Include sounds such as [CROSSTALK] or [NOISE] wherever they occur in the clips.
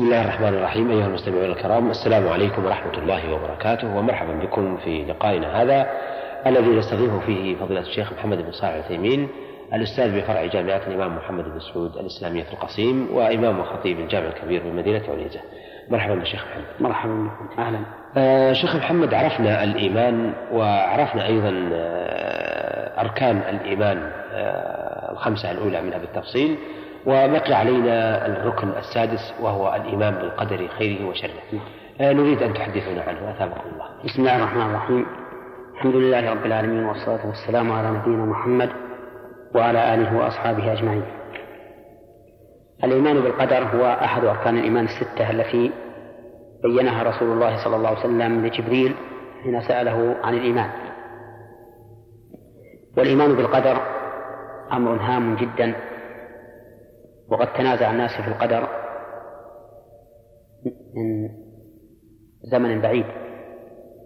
بسم الله الرحمن الرحيم أيها المستمعون الكرام السلام عليكم ورحمة الله وبركاته ومرحبا بكم في لقائنا هذا الذي نستضيف فيه فضيلة الشيخ محمد بن صالح العثيمين الأستاذ بفرع جامعة الإمام محمد بن سعود الإسلامية في القصيم وإمام وخطيب الجامع الكبير بمدينة عنيزة. مرحبا بالشيخ محمد. مرحبا بكم. أهلا. آه شيخ محمد عرفنا الإيمان وعرفنا أيضا آه أركان الإيمان آه الخمسة الأولى منها بالتفصيل. وبقي علينا الركن السادس وهو الإيمان بالقدر خيره وشره. آه نريد أن تحدثنا عنه. أثابكم الله. بسم الله الرحمن الرحيم. الحمد لله رب العالمين والصلاة والسلام على نبينا محمد وعلى آله وأصحابه أجمعين. الإيمان بالقدر هو أحد أركان الإيمان الستة التي بينها رسول الله صلى الله عليه وسلم لجبريل حين سأله عن الإيمان. والإيمان بالقدر أمر هام جدا وقد تنازع الناس في القدر من زمن بعيد.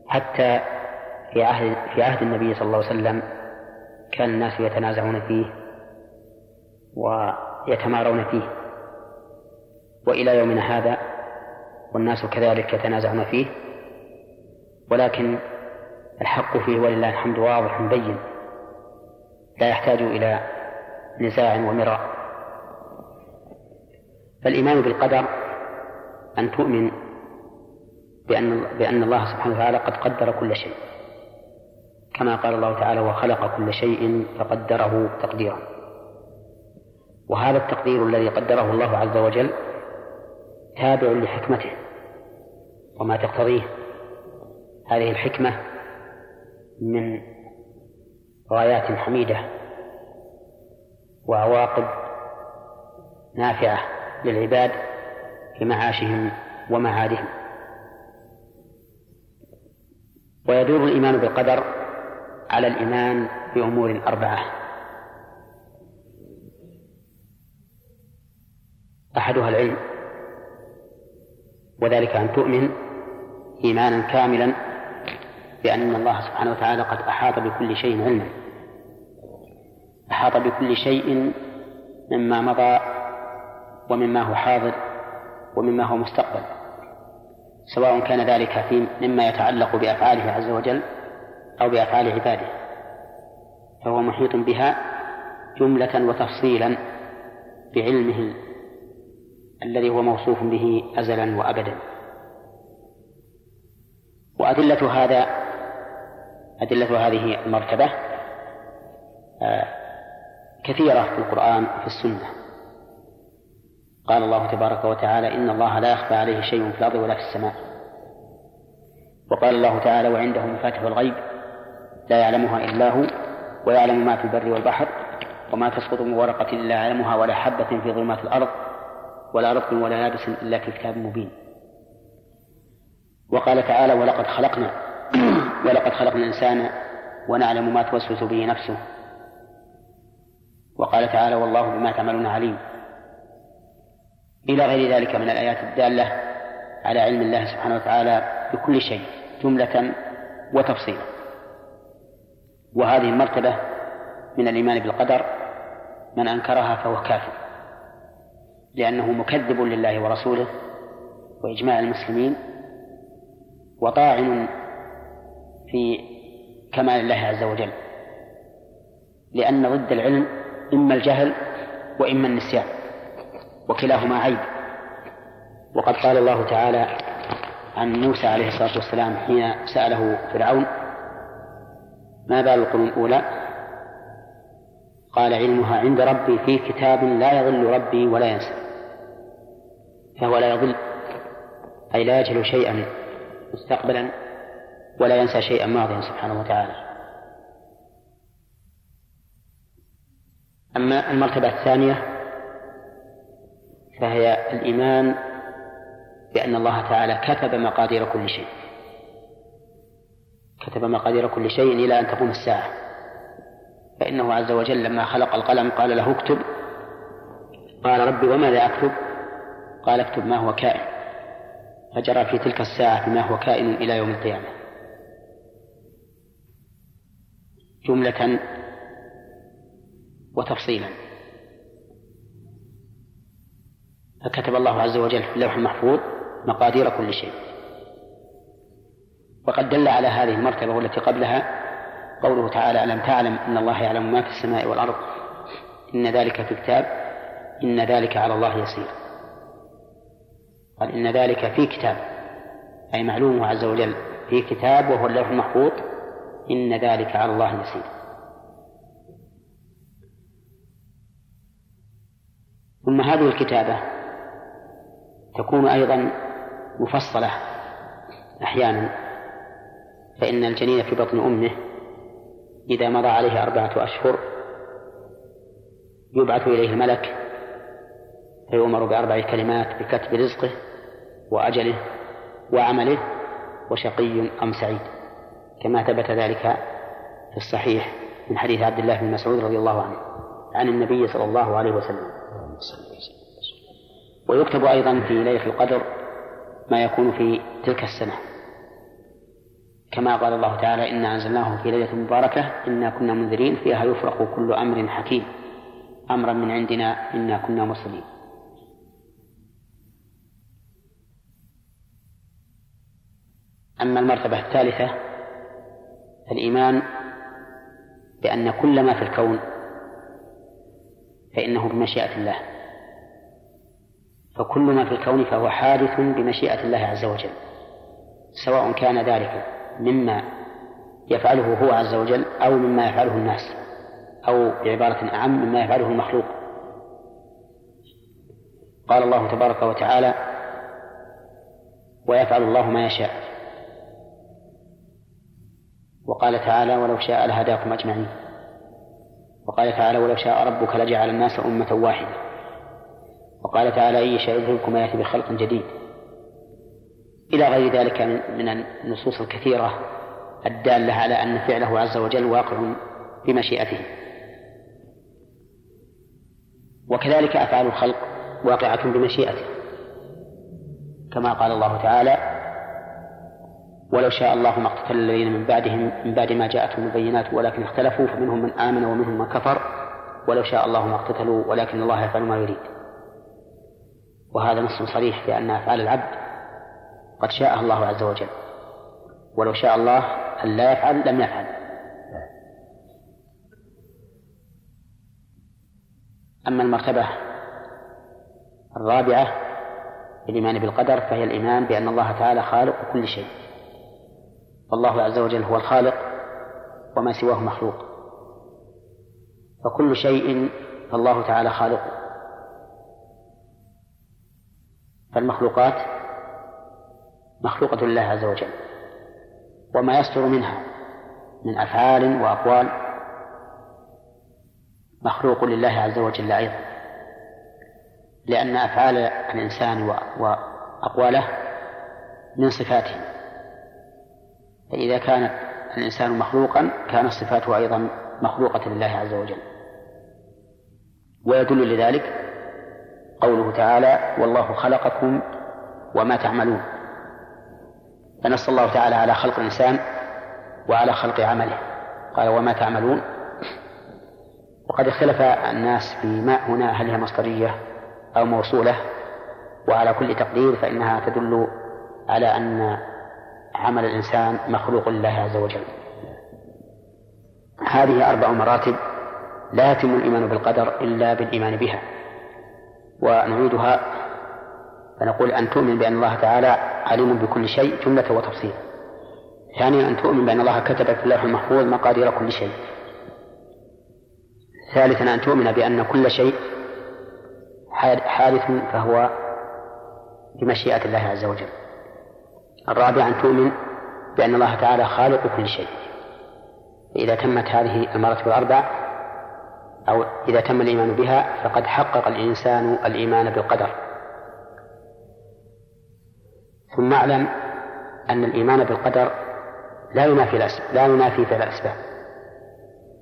حتى في عهد في عهد النبي صلى الله عليه وسلم كان الناس يتنازعون فيه ويتمارون فيه. وإلى يومنا هذا والناس كذلك يتنازعون فيه. ولكن الحق فيه ولله الحمد واضح بين. لا يحتاج إلى نزاع ومراء. فالإيمان بالقدر أن تؤمن بأن بأن الله سبحانه وتعالى قد قدر كل شيء. كما قال الله تعالى وخلق كل شيء فقدره تقديرا. وهذا التقدير الذي قدره الله عز وجل تابع لحكمته. وما تقتضيه هذه الحكمة من غايات حميدة وعواقب نافعة. للعباد في معاشهم ومعادهم ويدور الإيمان بالقدر على الإيمان بأمور أربعة. أحدها العلم وذلك أن تؤمن إيمانا كاملا بأن الله سبحانه وتعالى قد أحاط بكل شيء علما. أحاط بكل شيء مما مضى ومما هو حاضر ومما هو مستقبل سواء كان ذلك في مما يتعلق بأفعاله عز وجل أو بأفعال عباده فهو محيط بها جملة وتفصيلا بعلمه الذي هو موصوف به أزلا وأبدا. وأدلة هذا أدلة هذه المرتبة آه، كثيرة في القرآن وفي السنة. قال الله تبارك وتعالى إن الله لا يخفى عليه شيء في الأرض ولا في السماء. وقال الله تعالى وعنده مفاتح الغيب لا يعلمها إلا هو ويعلم ما في البر والبحر وما تسقط من ورقة إلا يعلمها ولا حبة في ظلمات الأرض ولا رطب ولا يابس إلا في كتاب مبين. وقال تعالى ولقد خلقنا [CLEARS THROAT] ولقد خلقنا الإنسان ونعلم ما توسوس به نفسه. وقال تعالى والله بما تعملون عليم. إلى غير ذلك من الآيات الدالة على علم الله سبحانه وتعالى بكل شيء جملة وتفصيلا. وهذه المرتبة من الإيمان بالقدر من أنكرها فهو كافر. لأنه مكذب لله ورسوله وإجماع المسلمين وطاعن في كمال الله عز وجل. لأن ضد العلم إما الجهل وإما النسيان. وكلاهما عيب. وقد قال الله تعالى عن موسى عليه الصلاة والسلام حين سأله فرعون ما بال القرون الأولى؟ قال علمها عند ربي في كتاب لا يضل ربي ولا ينسى. فهو لا يضل أي لا يجهل شيئا مستقبلا ولا ينسى شيئا ماضيا سبحانه وتعالى. أما المرتبة الثانية فهي الإيمان بأن الله تعالى كتب مقادير كل شيء. كتب مقادير كل شيء إلى أن تقوم الساعة. فإنه عز وجل لما خلق القلم قال له اكتب. قال ربي وماذا أكتب؟ قال اكتب ما هو كائن. فجرى في تلك الساعة بما هو كائن إلى يوم القيامة. جملة وتفصيلا. فكتب الله عز وجل في اللوح المحفوظ مقادير كل شيء. وقد دل على هذه المرتبة والتي قبلها قوله تعالى ألم تعلم أن الله يعلم ما في السماء والأرض؟ إن ذلك في كتاب إن ذلك على الله يسير. قال إن ذلك في كتاب. أي معلومه عز وجل في كتاب وهو اللوح المحفوظ إن ذلك على الله يسير. ثم هذه الكتابة تكون أيضا مفصلة أحيانا فإن الجنين في بطن أمه إذا مضى عليه أربعة أشهر يبعث إليه الملك فيؤمر بأربع كلمات بكتب رزقه وأجله وعمله وشقي أم سعيد. كما ثبت ذلك في الصحيح من حديث عبد الله بن مسعود رضي الله عنه عن النبي صلى الله عليه وسلم. ويكتب أيضا في ليلة القدر ما يكون في تلك السنة. كما قال الله تعالى إنا أنزلناه في ليلة مباركة إنا كنا منذرين فيها يفرق كل أمر حكيم. أمرا من عندنا إنا كنا مرسلين. أما المرتبة الثالثة الإيمان بأن كل ما في الكون فإنه بمشيئة الله. فكل ما في الكون فهو حادث بمشيئة الله عز وجل. سواء كان ذلك مما يفعله هو عز وجل أو مما يفعله الناس أو بعبارة أعم مما يفعله المخلوق. قال الله تبارك وتعالى ويفعل الله ما يشاء وقال تعالى ولو شاء لهداكم أجمعين وقال تعالى ولو شاء ربك لجعل الناس أمة واحدة وقال تعالى أي شيء يذهبكم يأتي بخلق جديد. إلى غير ذلك من النصوص الكثيرة الدالة على أن فعله عز وجل واقع بمشيئته وكذلك أفعال الخلق واقعة بمشيئته. كما قال الله تعالى ولو شاء الله ما اقتتل الذين من بعدهم من بعد ما جاءتهم البينات ولكن اختلفوا فمنهم من آمن ومنهم من كفر. ولو شاء الله ما اقتتلوا ولكن الله يفعل ما يريد. وهذا نص صريح بأن أفعال العبد قد شاءها الله عز وجل. ولو شاء الله أن لا يفعل لم يفعل. أما المرتبة الرابعة الإيمان بالقدر فهي الإيمان بأن الله تعالى خالق كل شيء. والله عز وجل هو الخالق وما سواه مخلوق. فكل شيء فالله تعالى خالقه. فالمخلوقات مخلوقة لله عز وجل وما يصدر منها من أفعال وأقوال مخلوق لله عز وجل أيضا. لأن أفعال الإنسان وأقواله من صفاته. فإذا كان الإنسان مخلوقا كانت صفاته أيضا مخلوقة لله عز وجل. ويدل لذلك قوله تعالى والله خلقكم وما تعملون. فنص الله تعالى على خلق الإنسان وعلى خلق عمله. قال وما تعملون. وقد اختلف الناس في ما هنا هل هي مصدرية أو موصولة. وعلى كل تقدير فإنها تدل على أن عمل الإنسان مخلوق لله عز وجل. هذه أربع مراتب لا يتم الإيمان بالقدر إلا بالإيمان بها. ونعيدها فنقول أن تؤمن بأن الله تعالى عليم بكل شيء جملة وتفصيلا ثانيا أن تؤمن بأن الله كتب في اللوح المحفوظ مقادير كل شيء. ثالثا أن تؤمن بأن كل شيء حادث فهو بمشيئة الله عز وجل. الرابع أن تؤمن بأن الله تعالى خالق كل شيء. فإذا تمت هذه المراتب الأربع أو إذا تم الإيمان بها فقد حقق الإنسان الإيمان بالقدر. ثم أعلم أن الإيمان بالقدر لا ينافي لا ينافي فعل الأسباب.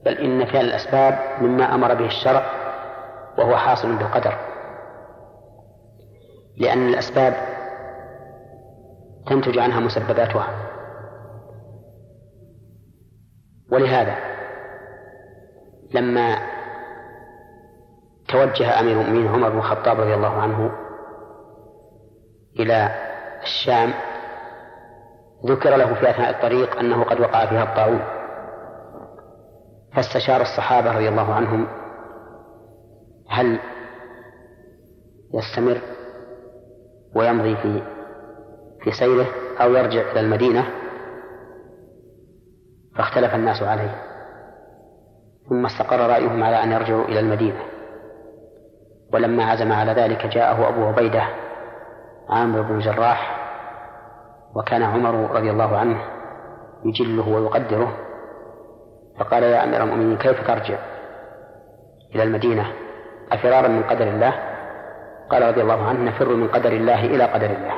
بل إن فعل الأسباب مما أمر به الشرع وهو حاصل بالقدر. لأن الأسباب تنتج عنها مسبباتها. ولهذا لما توجه أمير المؤمنين عمر بن الخطاب رضي الله عنه إلى الشام ذكر له في أثناء الطريق أنه قد وقع فيها الطاعون فاستشار الصحابة رضي الله عنهم هل يستمر ويمضي في في سيره أو يرجع إلى المدينة؟ فاختلف الناس عليه ثم استقر رأيهم على أن يرجعوا إلى المدينة. ولما عزم على ذلك جاءه أبو عبيدة عامر بن الجراح وكان عمر رضي الله عنه يجله ويقدره فقال يا أمير المؤمنين كيف ترجع إلى المدينة؟ أفرارا من قدر الله؟ قال رضي الله عنه نفر من قدر الله إلى قدر الله.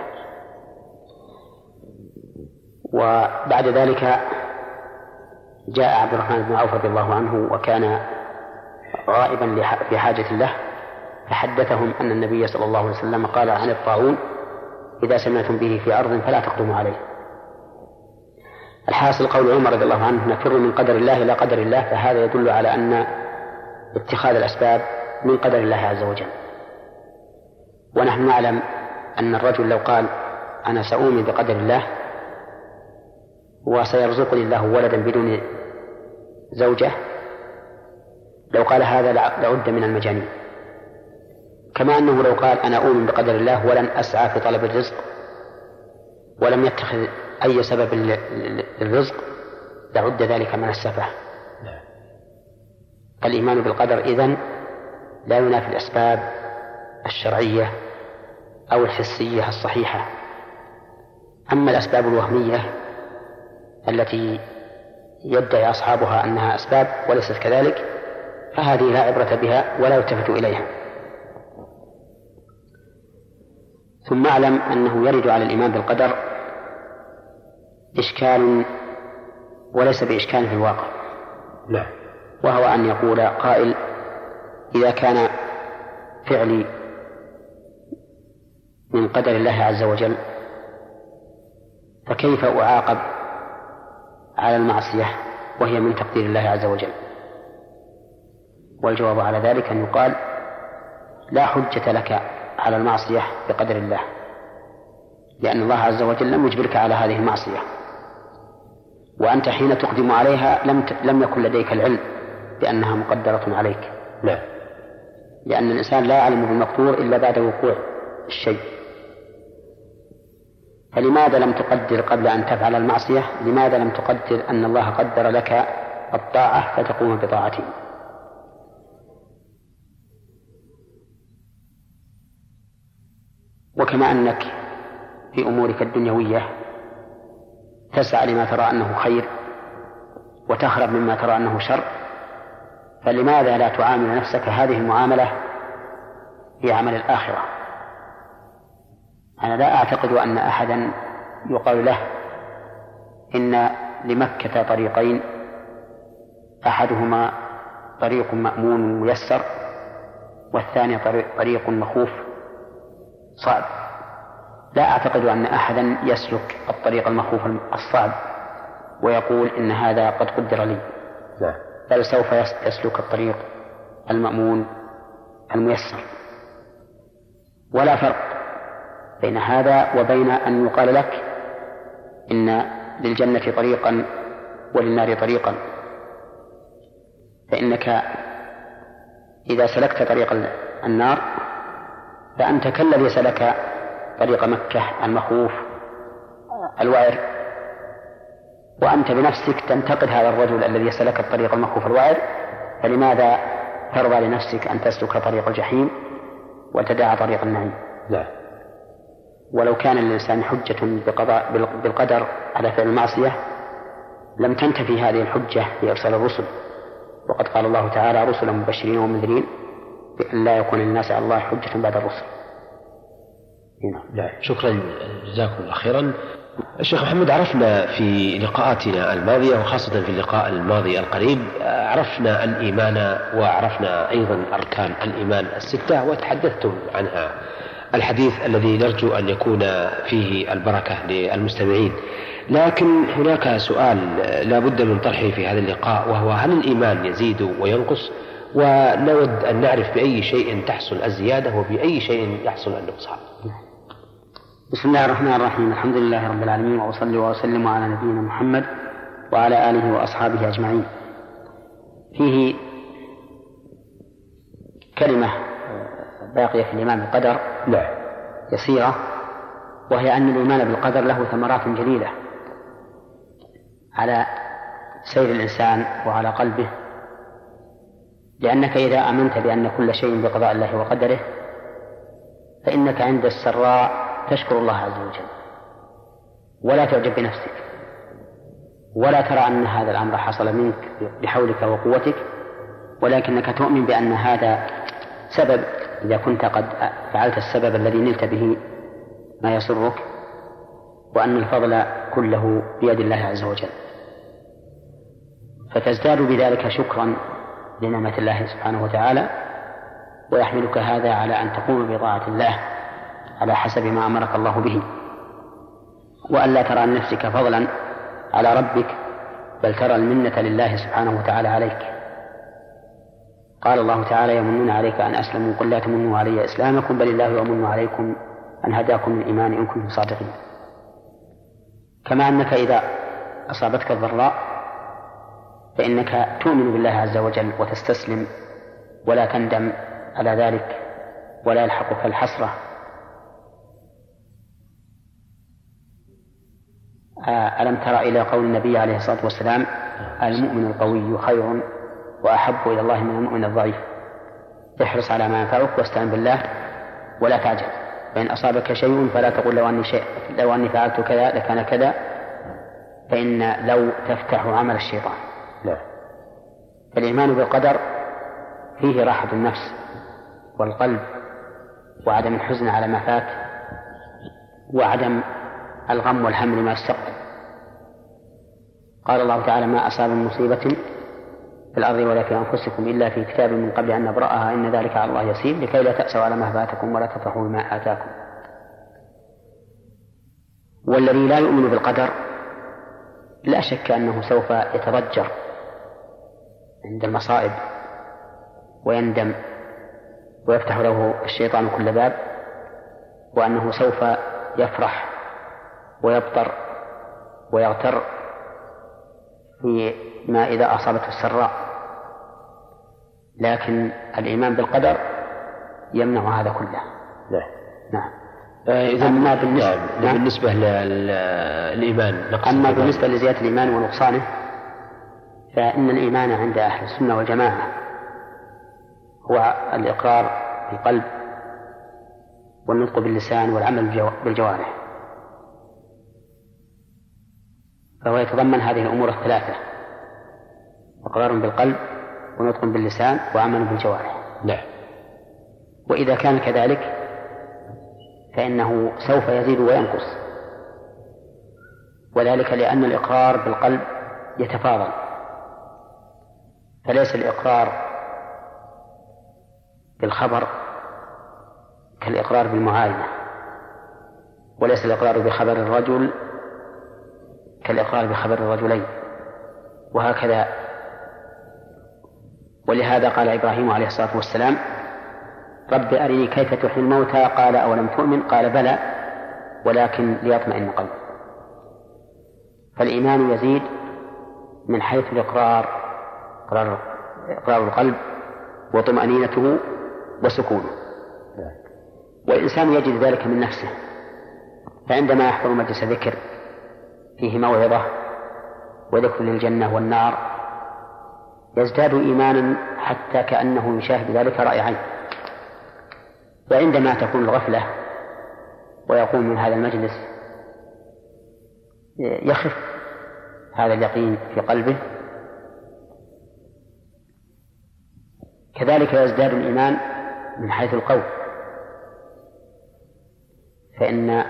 وبعد ذلك جاء عبد الرحمن بن عوف رضي الله عنه وكان غائبا في حاجة له فحدثهم أن النبي صلى الله عليه وسلم قال عن الطاعون إذا سمعتم به في أرض فلا تقدموا عليه. الحاصل قول عمر رضي الله عنه نفر من قدر الله إلى قدر الله. فهذا يدل على أن اتخاذ الأسباب من قدر الله عز وجل. ونحن نعلم أن الرجل لو قال أنا سأؤمن بقدر الله وسيرزقني الله ولدا بدون زوجة لو قال هذا لعد من المجانين. كما أنه لو قال أنا أؤمن بقدر الله ولن أسعى في طلب الرزق ولم يتخذ أي سبب للرزق لعد ذلك من السفة. الإيمان بالقدر إذن لا ينافي الأسباب الشرعية أو الحسية الصحيحة. أما الأسباب الوهمية التي يدعي أصحابها أنها أسباب وليست كذلك فهذه لا عبرة بها ولا يلتفت إليها. ثم أعلم أنه يرد على الإيمان بالقدر إشكال وليس بإشكال في الواقع. نعم. وهو أن يقول قائل إذا كان فعلي من قدر الله عز وجل فكيف أعاقب على المعصية وهي من تقدير الله عز وجل؟ والجواب على ذلك أن يقال لا حجة لك على المعصية بقدر الله. لأن الله عز وجل لم يجبرك على هذه المعصية. وأنت حين تقدم عليها لم لم يكن لديك العلم بأنها مقدرة عليك. نعم. لأن الإنسان لا يعلم بالمقدور إلا بعد وقوع الشيء. فلماذا لم تقدر قبل أن تفعل المعصية؟ لماذا لم تقدر أن الله قدر لك الطاعة فتقوم بطاعته؟ وكما أنك في أمورك الدنيوية تسعى لما ترى أنه خير وتهرب مما ترى أنه شر فلماذا لا تعامل نفسك هذه المعاملة في عمل الآخرة؟ أنا لا أعتقد أن أحدا يقال له إن لمكة طريقين أحدهما طريق مأمون ميسر والثاني طريق مخوف. صعب. لا أعتقد أن أحدا يسلك الطريق المخوف الصعب ويقول إن هذا قد قدر لي. نعم. بل سوف يسلك الطريق المأمون الميسر. ولا فرق بين هذا وبين أن يقال لك إن للجنة طريقا وللنار طريقا. فإنك إذا سلكت طريق النار فأنت كالذي سلك طريق مكة المخوف الوعر. وأنت بنفسك تنتقد هذا الرجل الذي سلك الطريق المخوف الوعر فلماذا ترضى لنفسك أن تسلك طريق الجحيم وتدع طريق النعيم؟ نعم ولو كان للإنسان حجة بقضاء بالقدر على فعل المعصية لم تنتفي هذه الحجة في إرسال الرسل. وقد قال الله تعالى رسلا مبشرين ومنذرين. بأن لا يكون للناس على الله حجة بعد الرسل. نعم. شكرا جزاكم الله خيرا. الشيخ محمد عرفنا في لقاءاتنا الماضية وخاصة في اللقاء الماضي القريب عرفنا الإيمان وعرفنا أيضا أركان الإيمان الستة وتحدثتم عنها. الحديث الذي نرجو أن يكون فيه البركة للمستمعين. لكن هناك سؤال لا بد من طرحه في هذا اللقاء وهو هل الإيمان يزيد وينقص؟ ونود أن نعرف بأي شيء تحصل الزيادة وبأي شيء يحصل النقصان. بسم الله الرحمن الرحيم. الحمد لله رب العالمين وأصلي وأسلم على نبينا محمد وعلى آله وأصحابه أجمعين. فيه كلمة باقية في الإيمان بالقدر نعم. يسيرة وهي أن الإيمان بالقدر له ثمرات جليلة على سير الإنسان وعلى قلبه لأنك إذا آمنت بأن كل شيء بقضاء الله وقدره فإنك عند السراء تشكر الله عز وجل. ولا تعجب بنفسك. ولا ترى أن هذا الأمر حصل منك بحولك وقوتك ولكنك تؤمن بأن هذا سبب إذا كنت قد فعلت السبب الذي نلت به ما يسرك وأن الفضل كله بيد الله عز وجل. فتزداد بذلك شكرا لنعمة الله سبحانه وتعالى ويحملك هذا على أن تقوم بطاعة الله على حسب ما أمرك الله به. وأن لا ترى عن نفسك فضلا على ربك بل ترى المنة لله سبحانه وتعالى عليك. قال الله تعالى يمنون عليك أن أسلموا. قل لا تمنوا علي إسلامكم بل الله يمن عليكم أن هداكم للإيمان إن كنتم صادقين. كما أنك إذا أصابتك الضراء فإنك تؤمن بالله عز وجل وتستسلم ولا تندم على ذلك ولا يلحقك الحسرة. آه، ألم تر إلى قول النبي عليه الصلاة والسلام المؤمن القوي خير وأحب إلى الله من المؤمن الضعيف. احرص على ما ينفعك واستعن بالله ولا تعجل. فإن أصابك شيء فلا تقول لو أني شيء لو أني فعلت كذا لكان كذا. فإن لو تفتح عمل الشيطان. لا الإيمان بالقدر فيه راحة النفس والقلب وعدم الحزن على ما فات وعدم الغم والهم لما استقبل قال الله تعالى ما أصاب من مصيبة في الأرض ولا في أنفسكم إلا في كتاب من قبل أن نبرأها. إن ذلك على الله يسير. لكي لا تأسوا على ما فاتكم ولا تفرحوا بما آتاكم. والذي لا يؤمن بالقدر لا شك أنه سوف يتضجر. عند المصائب ويندم ويفتح له الشيطان كل باب وأنه سوف يفرح ويبطر ويغتر فيما إذا أصابته السراء. لكن الإيمان بالقدر يمنع هذا كله. نعم. نعم. آه، إذا أما بالنسبة, نعم. بالنسبة للإيمان أما بالنسبة لزيادة الإيمان ونقصانه فإن الإيمان عند أهل السنة والجماعة هو الإقرار بالقلب والنطق باللسان والعمل بالجوارح. فهو يتضمن هذه الأمور الثلاثة إقرار بالقلب ونطق باللسان وعمل بالجوارح. نعم وإذا كان كذلك فإنه سوف يزيد وينقص. وذلك لأن الإقرار بالقلب يتفاضل. فليس الإقرار بالخبر كالإقرار بالمعاينة وليس الإقرار بخبر الرجل كالإقرار بخبر الرجلين وهكذا. ولهذا قال إبراهيم عليه الصلاة والسلام رب أرني كيف تحيي الموتى. قال أولم تؤمن؟ قال بلى ولكن ليطمئن قلبي فالإيمان يزيد من حيث الإقرار إقرار إقرار القلب وطمأنينته وسكونه. والإنسان يجد ذلك من نفسه. فعندما يحضر مجلس ذكر فيه موعظة وذكر للجنة والنار يزداد إيمانا حتى كأنه يشاهد ذلك رأي عين. وعندما تكون الغفلة ويقوم من هذا المجلس يخف هذا اليقين في قلبه كذلك يزداد الإيمان من حيث القول. فإن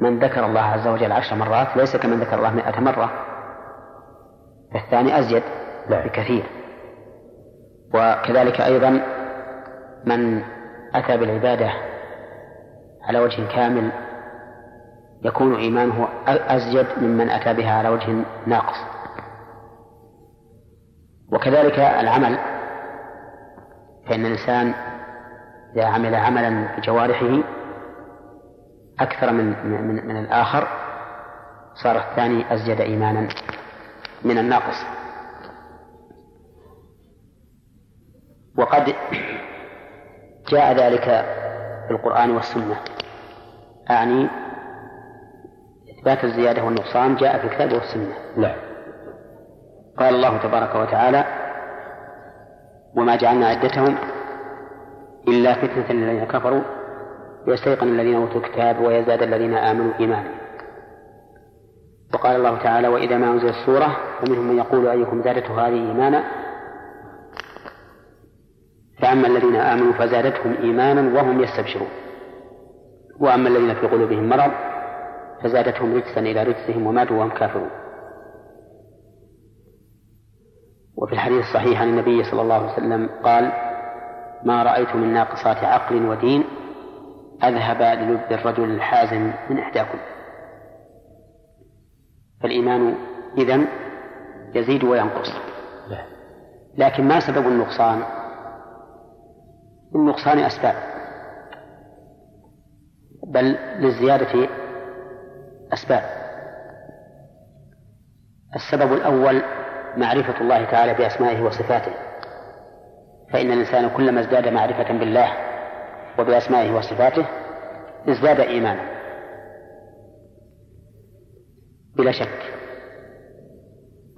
من ذكر الله عز وجل عشر مرات ليس كمن ذكر الله مئة مرة الثاني أزيد بكثير. وكذلك أيضا من أتى بالعبادة على وجه كامل يكون إيمانه أزيد ممن أتى بها على وجه ناقص. وكذلك العمل فإن الإنسان إذا عمل عملا بجوارحه أكثر من من, من الآخر صار الثاني أزيد إيمانا من الناقص. وقد جاء ذلك في القرآن والسنة. أعني إثبات الزيادة والنقصان جاء في الكتاب والسنة. نعم. قال الله تبارك وتعالى وما جعلنا عدتهم إلا فتنة للذين كفروا ليستيقن الذين أوتوا الكتاب ويزداد الذين آمنوا إيمانا. وقال الله تعالى وإذا ما أنزلت سورة فمنهم من يقول أيكم زادته هذه إيمانا؟ فأما الذين آمنوا فزادتهم إيمانا وهم يستبشرون. وأما الذين في قلوبهم مرض فزادتهم رجسا إلى رجسهم وماتوا وهم كافرون. وفي الحديث الصحيح عن النبي صلى الله عليه وسلم قال ما رأيت من ناقصات عقل ودين أذهب للب الرجل الحازم من إحداكم. فالإيمان إذن يزيد وينقص. لكن ما سبب النقصان؟ للنقصان أسباب. بل للزيادة أسباب. السبب الأول معرفة الله تعالى بأسمائه وصفاته. فإن الإنسان كلما ازداد معرفة بالله وبأسمائه وصفاته ازداد إيمانا. بلا شك.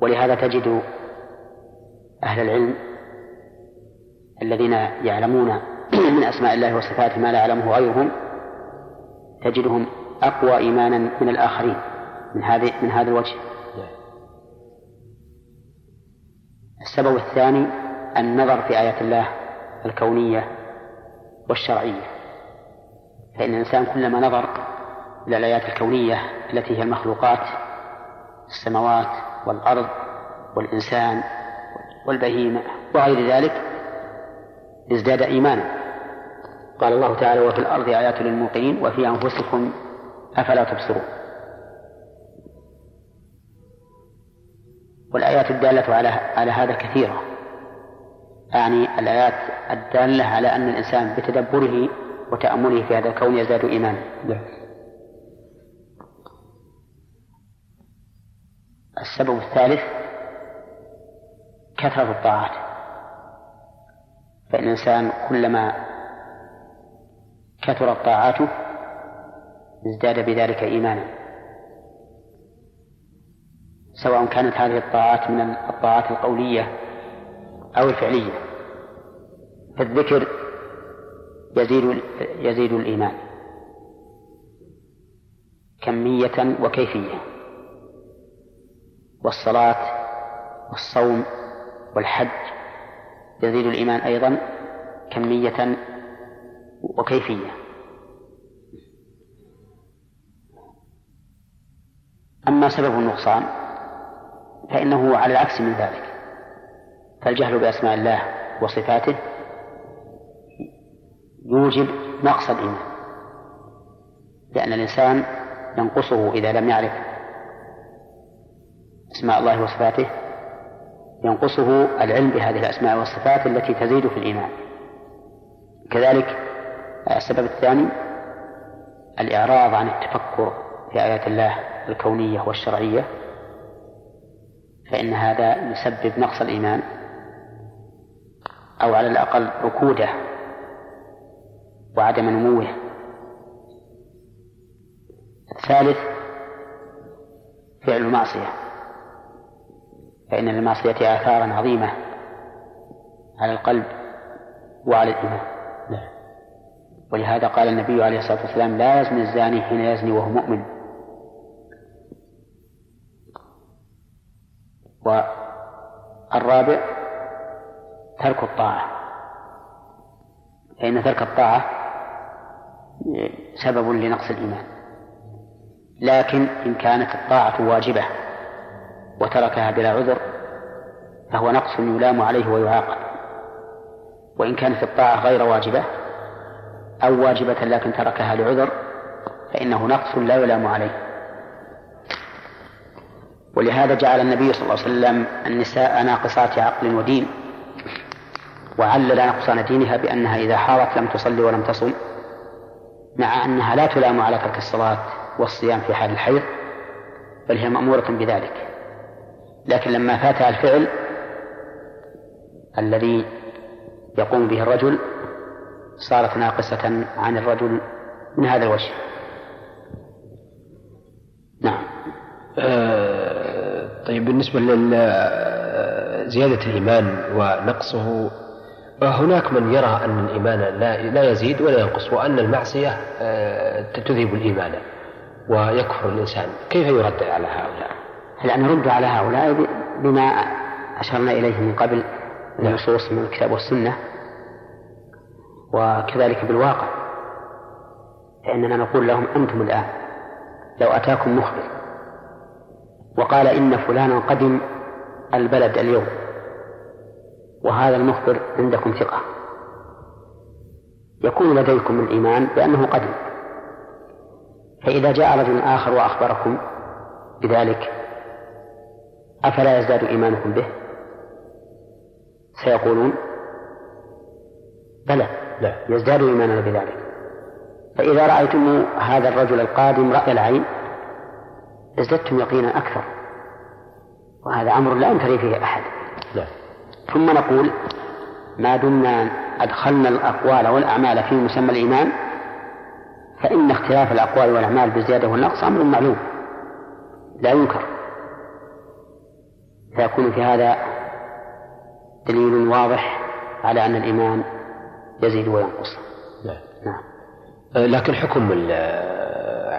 ولهذا تجد أهل العلم الذين يعلمون [CLEARS THROAT] من أسماء الله وصفاته ما لا يعلمه غيرهم تجدهم أقوى إيمانا من الآخرين من هذه من هذا الوجه. السبب الثاني النظر في آيات الله الكونية والشرعية. فإن الإنسان كلما نظر إلى الآيات الكونية التي هي المخلوقات السماوات والأرض والإنسان والبهيمة وغير ذلك ازداد إيمانا. قال الله تعالى وفي الأرض آيات للموقنين وفي أنفسكم أفلا تبصرون. والآيات الدالة على على هذا كثيرة. أعني الآيات الدالة على أن الإنسان بتدبره وتأمله في هذا الكون يزداد إيمانا. نعم. السبب الثالث كثرة الطاعات. فإن الإنسان كلما كثرت طاعاته ازداد بذلك إيمانا. سواء كانت هذه الطاعات من الطاعات القولية أو الفعلية. فالذكر يزيد يزيد الإيمان. كمية وكيفية. والصلاة والصوم والحج يزيد الإيمان أيضا كمية وكيفية. أما سبب النقصان فإنه على العكس من ذلك. فالجهل بأسماء الله وصفاته يوجب نقص الإيمان لأن الإنسان ينقصه إذا لم يعرف أسماء الله وصفاته ينقصه العلم بهذه الأسماء والصفات التي تزيد في الإيمان. كذلك السبب الثاني الإعراض عن التفكر في آيات الله الكونية والشرعية. فإن هذا يسبب نقص الإيمان أو على الأقل ركوده وعدم نموه. الثالث فعل المعصية. فإن للمعصية آثارا عظيمة على القلب وعلى الإيمان. نعم. ولهذا قال النبي عليه الصلاة والسلام لا يزني الزاني حين يزني وهو مؤمن. والرابع ترك الطاعة. فإن ترك الطاعة سبب لنقص الإيمان. لكن إن كانت الطاعة واجبة وتركها بلا عذر فهو نقص يلام عليه ويعاقب. وإن كانت الطاعة غير واجبة أو واجبة لكن تركها لعذر فإنه نقص لا يلام عليه. ولهذا جعل النبي صلى الله عليه وسلم النساء ناقصات عقل ودين وعلل نقصان دينها بأنها إذا حارت لم تصلي ولم تصم مع أنها لا تلام على ترك الصلاة والصيام في حال الحيض بل هي مأمورة بذلك. لكن لما فاتها الفعل الذي يقوم به الرجل صارت ناقصة عن الرجل من هذا الوجه. نعم. آه طيب بالنسبة لزيادة الإيمان ونقصه هناك من يرى أن الإيمان لا, لا يزيد ولا ينقص وأن المعصية آه تذهب الإيمان ويكفر الإنسان. كيف يرد على هؤلاء؟ هل نرد على هؤلاء بما أشرنا إليه من قبل النصوص من الكتاب والسنة؟ وكذلك بالواقع فإننا نقول لهم أنتم الآن لو أتاكم مخبر وقال إن فلانا قدم البلد اليوم وهذا المخبر عندكم ثقة. يكون لديكم الإيمان بأنه قدم. فإذا جاء رجل آخر وأخبركم بذلك أفلا يزداد إيمانكم به؟ سيقولون بلى لا. يزداد إيماننا بذلك. فإذا رأيتم هذا الرجل القادم رأي العين ازددتم يقينا أكثر. وهذا أمر لا ينتهي فيه أحد. لا. ثم نقول ما دمنا أدخلنا الأقوال والأعمال في مسمى الإيمان فإن اختلاف الأقوال والأعمال بالزيادة والنقص أمر معلوم. لا ينكر. فيكون في هذا دليل واضح على أن الإيمان يزيد وينقص. نعم. أه، لكن حكم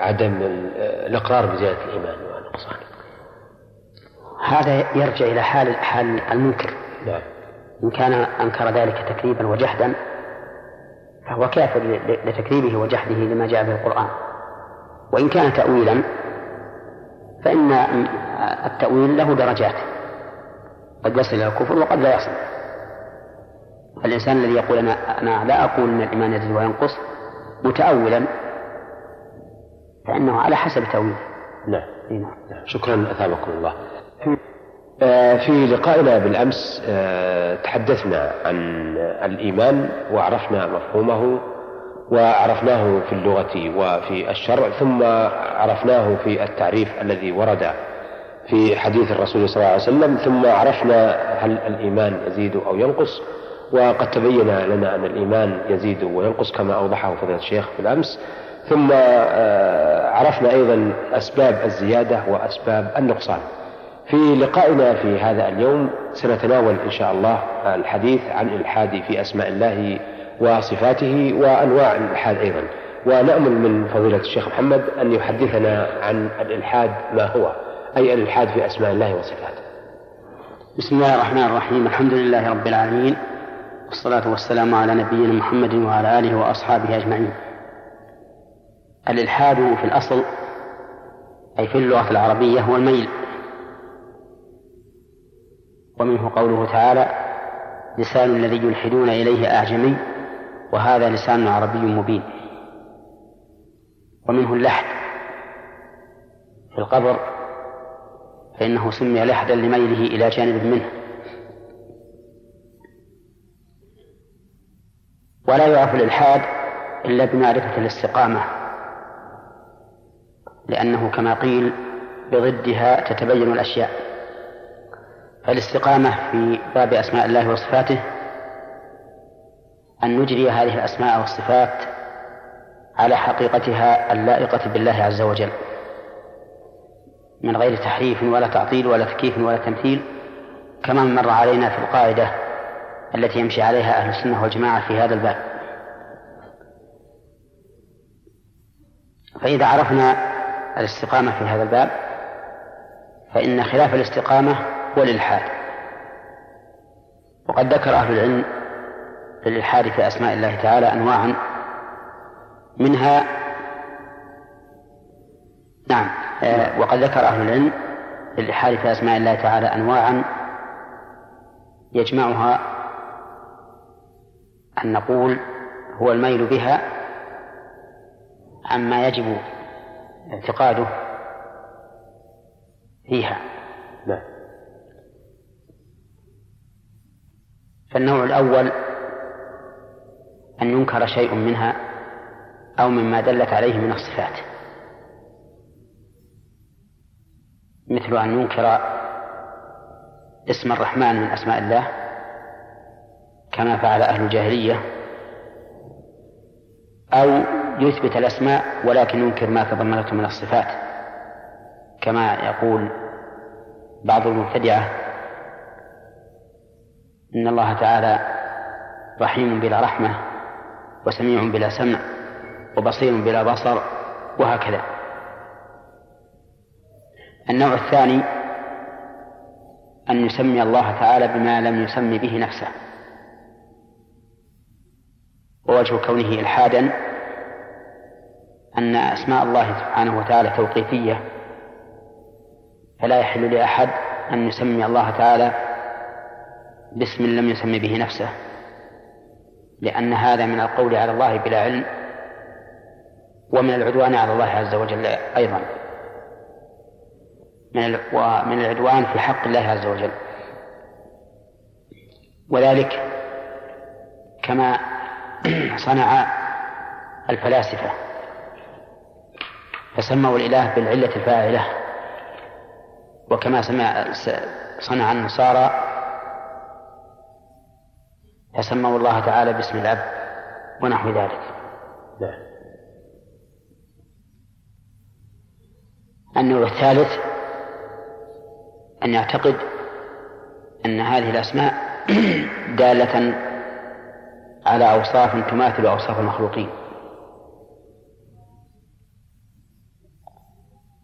عدم الإقرار بزيادة الإيمان ونقصانه هذا يرجع إلى حال حال المنكر. نعم. إن كان أنكر ذلك تكذيبا وجحدا فهو كافر لتكذيبه وجحده لما جاء به القرآن وإن كان تأويلا فإن التأويل له درجات. قد يصل إلى الكفر وقد لا يصل. الإنسان الذي يقول أنا أنا لا أقول أن الإيمان يزيد وينقص متأولا فإنه على حسب تأويله نعم. نعم. شكرا أثابكم الله. آه، في لقائنا بالأمس آه، تحدثنا عن الإيمان وعرفنا مفهومه وعرفناه في اللغة وفي الشرع ثم عرفناه في التعريف الذي ورد في حديث الرسول صلى الله عليه وسلم ثم عرفنا هل الإيمان يزيد أو ينقص وقد تبين لنا أن الإيمان يزيد وينقص كما أوضحه فضيلة الشيخ في الأمس. ثم آه، عرفنا أيضا أسباب الزيادة وأسباب النقصان. في لقائنا في هذا اليوم سنتناول إن شاء الله الحديث عن الإلحاد في أسماء الله وصفاته وأنواع الإلحاد أيضا. ونأمل من فضيلة الشيخ محمد أن يحدثنا عن الإلحاد ما هو أي الإلحاد في أسماء الله وصفاته. بسم الله الرحمن الرحيم. الحمد لله رب العالمين والصلاة والسلام على نبينا محمد وعلى آله وأصحابه أجمعين. الإلحاد في الأصل أي في اللغة العربية هو الميل. ومنه قوله تعالى لسان الذي يلحدون إليه أعجمي وهذا لسان عربي مبين. ومنه اللحد في القبر فإنه سمي لحدا لميله إلى جانب منه. ولا يعرف الإلحاد إلا بمعرفة الاستقامة. لأنه كما قيل بضدها تتبين الأشياء. فالاستقامة في باب أسماء الله وصفاته أن نجري هذه الأسماء والصفات على حقيقتها اللائقة بالله عز وجل. من غير تحريف ولا تعطيل ولا تكييف ولا تمثيل كما مر علينا في القاعدة التي يمشي عليها أهل السنة والجماعة في هذا الباب. فإذا عرفنا الاستقامة في هذا الباب فإن خلاف الاستقامة هو الإلحاد. وقد ذكر أهل العلم للإلحاد في أسماء الله تعالى أنواعا منها. نعم آه، وقد ذكر أهل العلم للإلحاد في أسماء الله تعالى أنواعا يجمعها أن نقول هو الميل بها عما يجب اعتقاده فيها لا. نعم. فالنوع الأول أن ينكر شيء منها أو مما دلت عليه من الصفات مثل أن ينكر اسم الرحمن من أسماء الله كما فعل أهل الجاهلية أو يثبت الأسماء ولكن ينكر ما تضمنته من الصفات. كما يقول بعض المبتدعة إن الله تعالى رحيم بلا رحمة وسميع بلا سمع وبصير بلا بصر وهكذا. النوع الثاني أن يسمي الله تعالى بما لم يسمي به نفسه. ووجه كونه إلحادا أن أسماء الله سبحانه وتعالى توقيفية فلا يحل لأحد أن يسمي الله تعالى باسم لم يسمي به نفسه لأن هذا من القول على الله بلا علم ومن العدوان على الله عز وجل أيضا. من ومن العدوان في حق الله عز وجل. وذلك كما [CLEARS THROAT] صنع الفلاسفة. فسموا الإله بالعلة الفاعلة. وكما سمع صنع النصارى فسموا الله تعالى باسم الأب ونحو ذلك. نعم. النوع الثالث أن يعتقد أن هذه الأسماء [CLEARS THROAT] دالة على أوصاف تماثل أوصاف المخلوقين.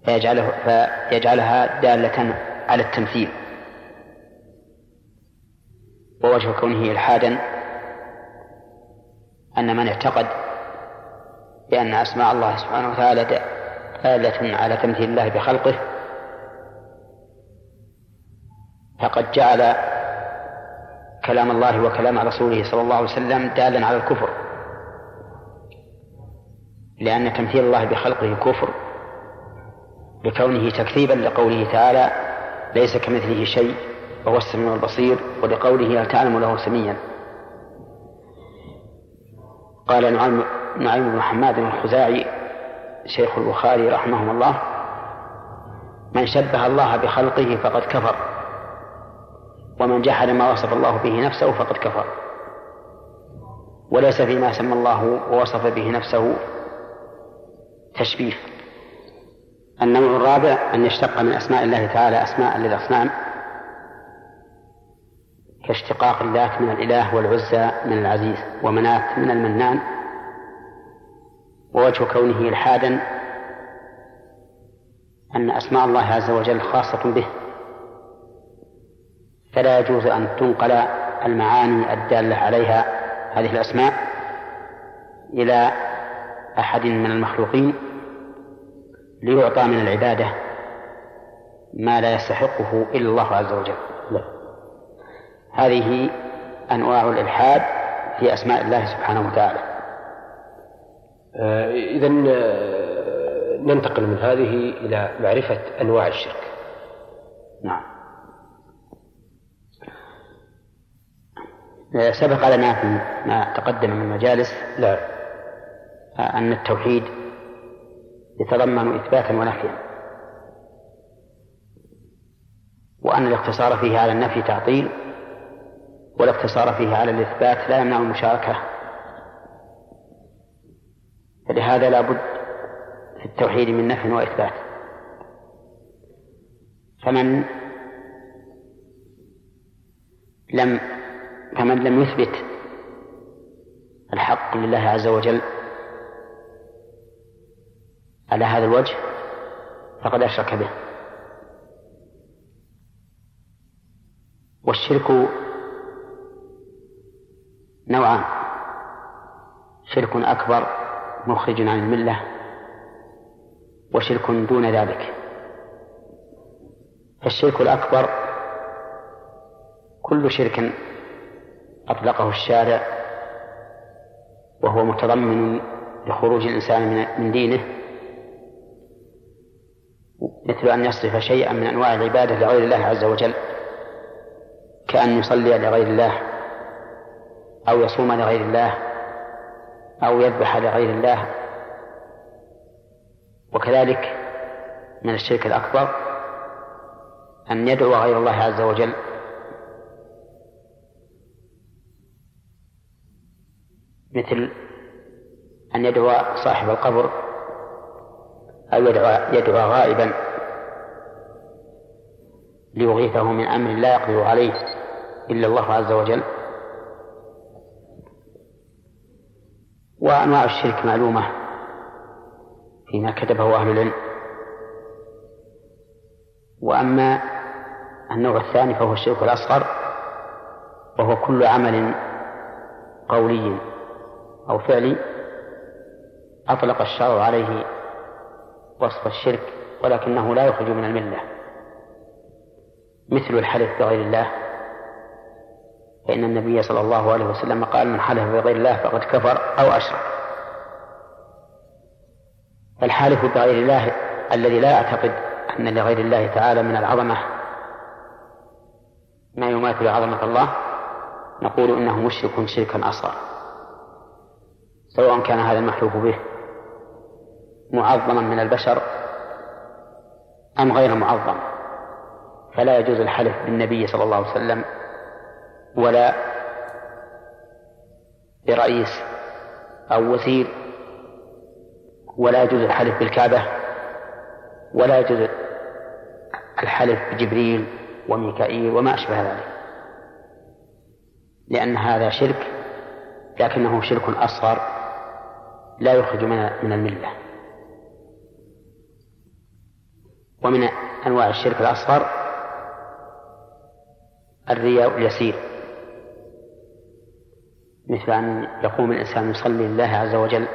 فيجعله فيجعلها دالة على التمثيل. ووجه كونه إلحادا أن من اعتقد بأن أسماء الله سبحانه وتعالى دالة على تمثيل الله بخلقه فقد جعل كلام الله وكلام رسوله صلى الله عليه وسلم دالا على الكفر. لأن تمثيل الله بخلقه كفر. لكونه تكذيبا لقوله تعالى ليس كمثله شيء وهو السميع البصير ولقوله هل تعلم له سميا. قال نعيم نعيم بن حماد الخزاعي شيخ البخاري رحمه الله من شبه الله بخلقه فقد كفر ومن جحد ما وصف الله به نفسه فقد كفر وليس فيما سمى الله ووصف به نفسه تشبيه. النوع الرابع أن يشتق من أسماء الله تعالى أسماء للأصنام كاشتقاق اللات من الإله والعزى من العزيز ومنات من المنان ووجه كونه إلحادا أن أسماء الله عز وجل خاصة به فلا يجوز أن تنقل المعاني الدالة عليها هذه الأسماء إلى أحد من المخلوقين ليعطى من العبادة ما لا يستحقه إلا الله عز وجل. لا. هذه أنواع الإلحاد في أسماء الله سبحانه وتعالى. آه إذا آه، ننتقل من هذه إلى معرفة أنواع الشرك. نعم. آه، سبق لنا في ما تقدم من المجالس نعم. آه، أن التوحيد يتضمن إثباتا ونفيا. وأن الاقتصار فيه على النفي تعطيل والاقتصار فيه على الإثبات لا يمنع المشاركة. فلهذا لا بد في التوحيد من نفي وإثبات. فمن لم فمن لم يثبت الحق لله عز وجل على هذا الوجه فقد أشرك به. والشرك نوعان. شرك أكبر مخرج عن الملة وشرك دون ذلك. فالشرك الأكبر كل شرك أطلقه الشارع وهو متضمن لخروج الإنسان من دينه. مثل أن يصرف شيئا من أنواع العبادة لغير الله عز وجل كأن يصلي لغير الله أو يصوم لغير الله أو يذبح لغير الله وكذلك من الشرك الأكبر أن يدعو غير الله عز وجل. مثل أن يدعو صاحب القبر أو يدعو, يدعو غائبا ليغيثه من أمر لا يقدر عليه إلا الله عز وجل. وأنواع الشرك معلومة فيما كتبه أهل العلم. وأما النوع الثاني فهو الشرك الأصغر وهو كل عمل قولي أو فعلي أطلق الشرع عليه وصف الشرك ولكنه لا يخرج من الملة. مثل الحلف بغير الله. فإن النبي صلى الله عليه وسلم قال من حلف بغير الله فقد كفر أو أشرك. فالحالف بغير الله الذي لا يعتقد أن لغير الله تعالى من العظمة. ما يماثل عظمة الله؟ نقول إنه مشرك شركا أصغر. سواء كان هذا المحلوف به معظما من البشر أم غير معظم؟ فلا يجوز الحلف بالنبي صلى الله عليه وسلم ولا برئيس أو وزير ولا يجوز الحلف بالكعبة ولا يجوز الحلف بجبريل وميكائيل وما أشبه ذلك لأن هذا شرك لكنه شرك أصغر لا يخرج من الملة. ومن أنواع الشرك الأصغر الرياء اليسير. مثل أن يقوم الإنسان يصلي لله عز وجل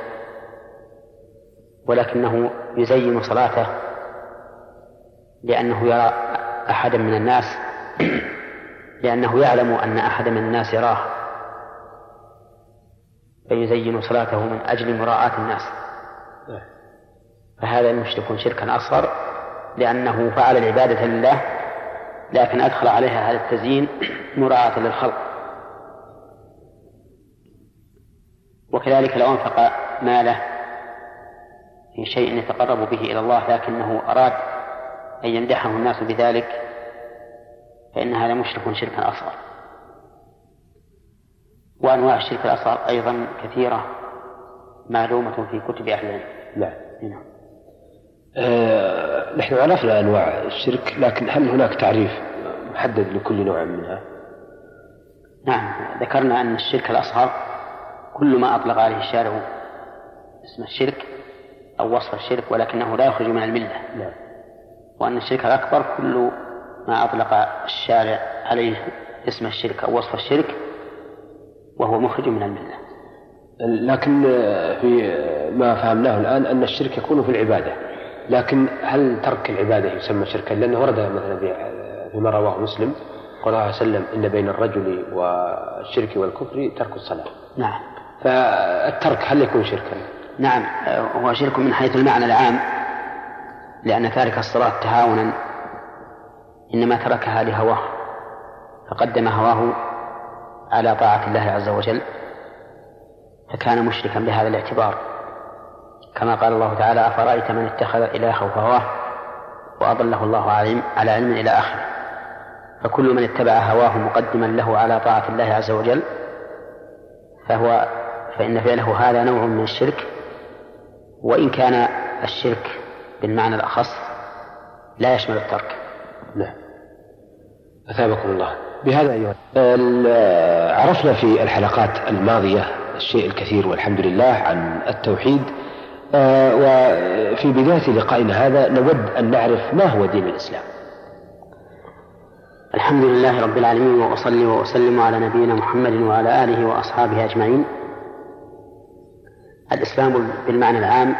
ولكنه يزين صلاته لأنه يرى أحدا من الناس [CLEARS THROAT] لأنه يعلم أن أحدا من الناس يراه فيزين صلاته من أجل مراعاة الناس. فهذا المشرك شركا أصغر لأنه فعل العبادة لله لكن أدخل عليها هذا التزيين مراعاة للخلق. وكذلك لو أنفق ماله في شيء يتقرب به إلى الله لكنه أراد أن يمدحه الناس بذلك فإن هذا مشرك شركا أصغر. وأنواع الشرك الأصغر أيضا كثيرة معلومة في كتب أهل العلم نعم. نعم. آه نحن عرفنا أنواع الشرك لكن هل هناك تعريف محدد لكل نوع منها؟ نعم ذكرنا أن الشرك الأصغر كل ما أطلق عليه الشارع اسم الشرك أو وصف الشرك ولكنه لا يخرج من الملة نعم. وأن الشرك الأكبر كل ما أطلق الشارع عليه اسم الشرك أو وصف الشرك وهو مخرج من الملة لكن في ما فهمناه الآن أن الشرك يكون في العبادة لكن هل ترك العبادة يسمى شركا؟ لأنه ورد مثلا فيما رواه مسلم قال الله عليه وسلم إن بين الرجل والشرك والكفر ترك الصلاة. نعم. فالترك هل يكون شركا؟ نعم. هو شرك من حيث المعنى العام لأن تارك الصلاة تهاونا إنما تركها لهواه فقدم هواه على طاعة الله عز وجل فكان مشركا بهذا الاعتبار. كما قال الله تعالى أفرأيت من اتخذ إلهه هواه وأضله الله على علم إلى آخره. فكل من اتبع هواه مقدما له على طاعة الله عز وجل فهو فإن فعله هذا نوع من الشرك. وإن كان الشرك بالمعنى الأخص لا يشمل الترك. نعم. أثابكم الله. بهذا أيها عرفنا في الحلقات الماضية الشيء الكثير والحمد لله عن التوحيد. وفي بداية لقائنا هذا نود أن نعرف ما هو دين الإسلام. الحمد لله رب العالمين وأصلي وأسلم على نبينا محمد وعلى آله وأصحابه أجمعين. الإسلام بالمعنى العام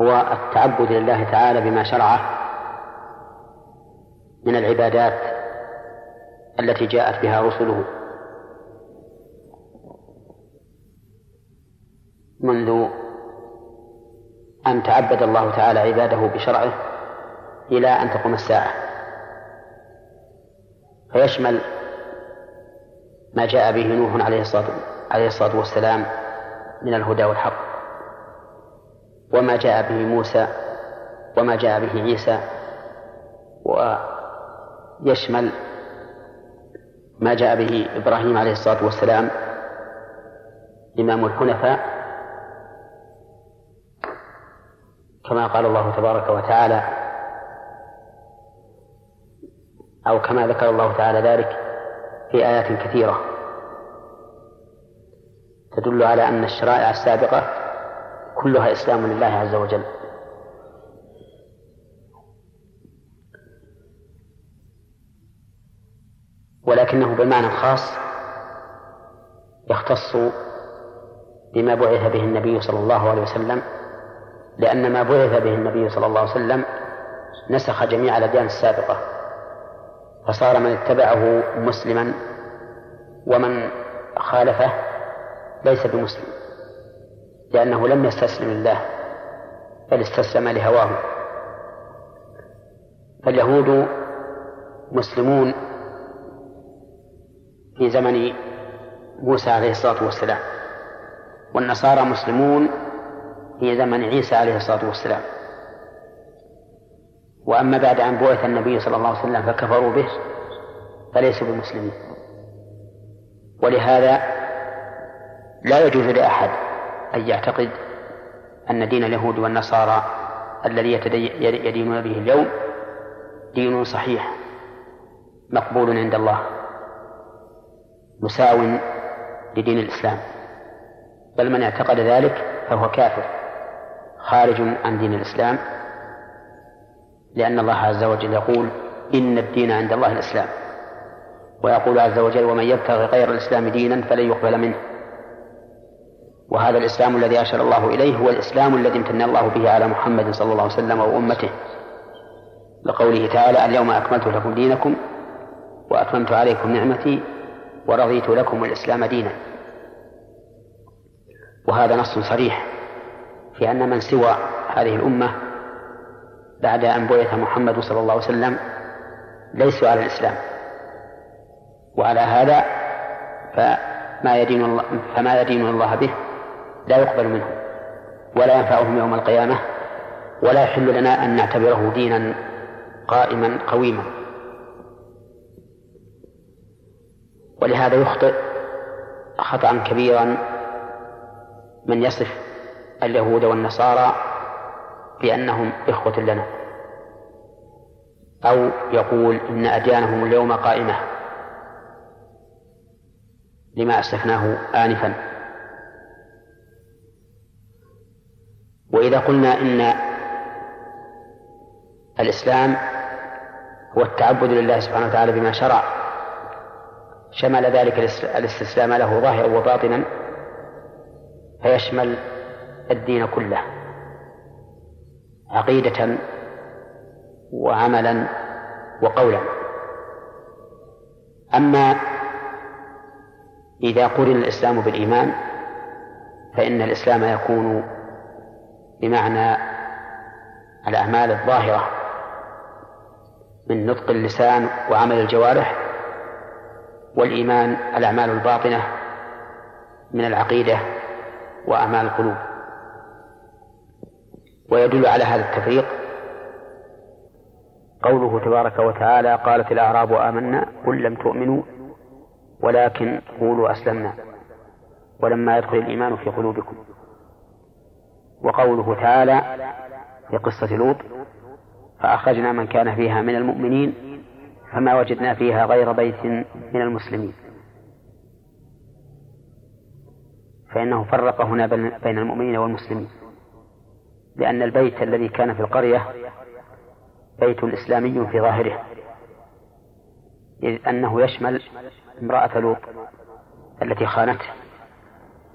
هو التعبد لله تعالى بما شرعه من العبادات التي جاءت بها رسله. منذ أن تعبد الله تعالى عباده بشرعه إلى أن تقوم الساعة. فيشمل ما جاء به نوح عليه الصلاة عليه الصلاة والسلام من الهدى والحق وما جاء به موسى وما جاء به عيسى ويشمل ما جاء به إبراهيم عليه الصلاة والسلام إمام الحنفاء كما قال الله تبارك وتعالى أو كما ذكر الله تعالى ذلك في آيات كثيرة. تدل على أن الشرائع السابقة كلها إسلام لله عز وجل. ولكنه بالمعنى الخاص يختص بما بعث به النبي صلى الله عليه وسلم لأن ما بعث به النبي صلى الله عليه وسلم نسخ جميع الأديان السابقة فصار من اتبعه مسلما ومن خالفه ليس بمسلم لأنه لم يستسلم لله بل استسلم لهواه. فاليهود مسلمون في زمن موسى عليه الصلاة والسلام والنصارى مسلمون في زمن عيسى عليه الصلاة والسلام. وأما بعد أن بعث النبي صلى الله عليه وسلم فكفروا به فليسوا بمسلمين. ولهذا لا يجوز لأحد أن يعتقد أن دين اليهود والنصارى الذي يدينون به اليوم دين صحيح مقبول عند الله مساو لدين الإسلام. بل من اعتقد ذلك فهو كافر. خارج عن دين الإسلام لأن الله عز وجل يقول إن الدين عند الله الإسلام. ويقول عز وجل ومن يبتغي غير الإسلام دينا فلن يقبل منه. وهذا الإسلام الذي أشار الله إليه هو الإسلام الذي امتن الله به على محمد صلى الله عليه وسلم وأمته. لقوله تعالى اليوم أكملت لكم دينكم وأتممت عليكم نعمتي ورضيت لكم الإسلام دينا. وهذا نص صريح. في أن من سوى هذه الأمة بعد أن بعث محمد صلى الله عليه وسلم ليسوا على الإسلام. وعلى هذا فما يدين الله فما يدين الله به لا يقبل منه ولا ينفعهم يوم القيامة ولا يحل لنا أن نعتبره دينا قائما قويما. ولهذا يخطئ خطأ كبيرا من يصف اليهود والنصارى بأنهم إخوة لنا. أو يقول إن أديانهم اليوم قائمة. لما أسلفناه آنفا. وإذا قلنا إن الإسلام هو التعبد لله سبحانه وتعالى بما شرع شمل ذلك الاستسلام له ظاهرا وباطنا فيشمل الدين كله. عقيدة وعملا وقولا. أما إذا قرن الإسلام بالإيمان فإن الإسلام يكون بمعنى الأعمال الظاهرة من نطق اللسان وعمل الجوارح والإيمان الأعمال الباطنة من العقيدة وأعمال القلوب. ويدل على هذا التفريق؟ قوله تبارك وتعالى قالت الأعراب آمنا قل لم تؤمنوا ولكن قولوا أسلمنا ولما يدخل الإيمان في قلوبكم. وقوله تعالى في قصة لوط فأخرجنا من كان فيها من المؤمنين فما وجدنا فيها غير بيت من المسلمين. فإنه فرق هنا بين المؤمنين والمسلمين. لأن البيت الذي كان في القرية بيت إسلامي في ظاهره إذ أنه يشمل امرأة لوط التي خانته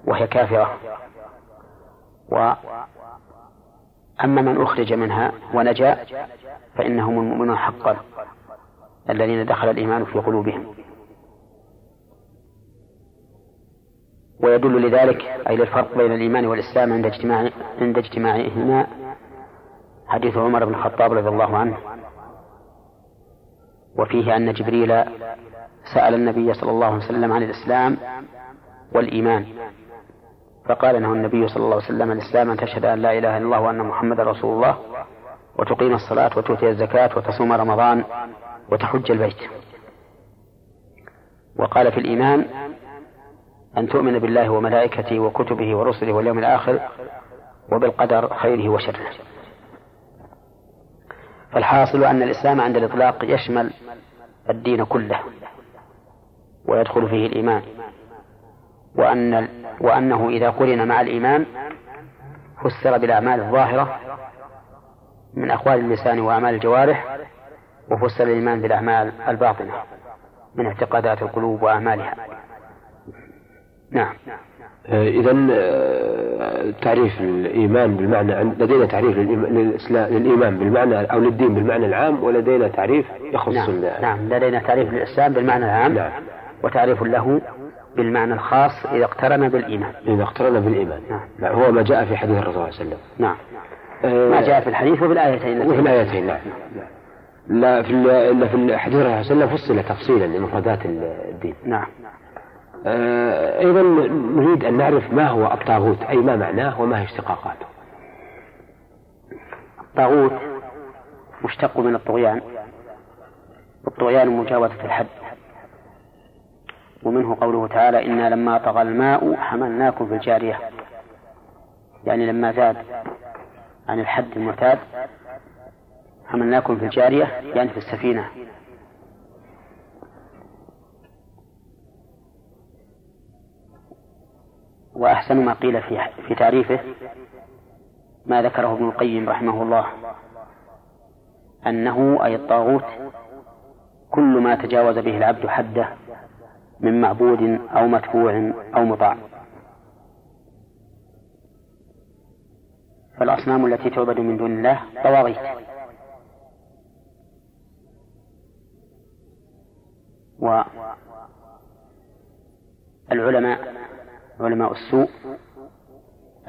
وهي كافرة. وأما من أخرج منها ونجا فإنهم المؤمنون حقا الذين دخل الإيمان في قلوبهم. ويدل لذلك أي للفرق بين الإيمان والإسلام عند اجتماع عند اجتماعهما حديث عمر بن الخطاب رضي الله عنه. وفيه أن جبريل سأل النبي صلى الله عليه وسلم عن الإسلام والإيمان. فقال له النبي صلى الله عليه وسلم الإسلام أن تشهد أن لا إله إلا الله وأن محمدا رسول الله وتقيم الصلاة وتؤتي الزكاة وتصوم رمضان وتحج البيت. وقال في الإيمان أن تؤمن بالله وملائكته وكتبه ورسله واليوم الآخر وبالقدر خيره وشره. فالحاصل أن الإسلام عند الإطلاق يشمل الدين كله ويدخل فيه الإيمان وأن وأنه إذا قرن مع الإيمان فسر بالأعمال الظاهرة من أقوال اللسان وأعمال الجوارح وفسر الإيمان بالأعمال الباطنة من اعتقادات القلوب وأعمالها. نعم. آه، إذا آه، تعريف الإيمان بالمعنى لدينا تعريف للإيمان بالمعنى أو للدين بالمعنى العام ولدينا تعريف يخص نعم, نعم. لدينا تعريف للإسلام بالمعنى العام نعم. وتعريف له بالمعنى الخاص إذا اقترن بالإيمان. إذا اقترن بالإيمان. نعم. نعم. هو ما جاء في حديث الرسول صلى الله عليه وسلم. نعم. آه ما جاء في الحديث وفي الآيتين. وفي الآيتين نعم. لا في إلا في الحديث الرسول صلى الله عليه وسلم فصل تفصيلا لمفردات الدين. نعم. أيضا نريد أن نعرف ما هو الطاغوت أي ما معناه وما هي اشتقاقاته. الطاغوت مشتق من الطغيان والطغيان مجاوزة الحد. ومنه قوله تعالى إنا لما طغى الماء حملناكم في الجارية. يعني لما زاد عن الحد المعتاد حملناكم في الجارية يعني في السفينة. وأحسن ما قيل في في تعريفه ما ذكره ابن القيم رحمه الله أنه أي الطاغوت كل ما تجاوز به العبد حده من معبود أو متبوع أو مطاع. فالأصنام التي تعبد من دون الله طواغيت. والعلماء علماء السوء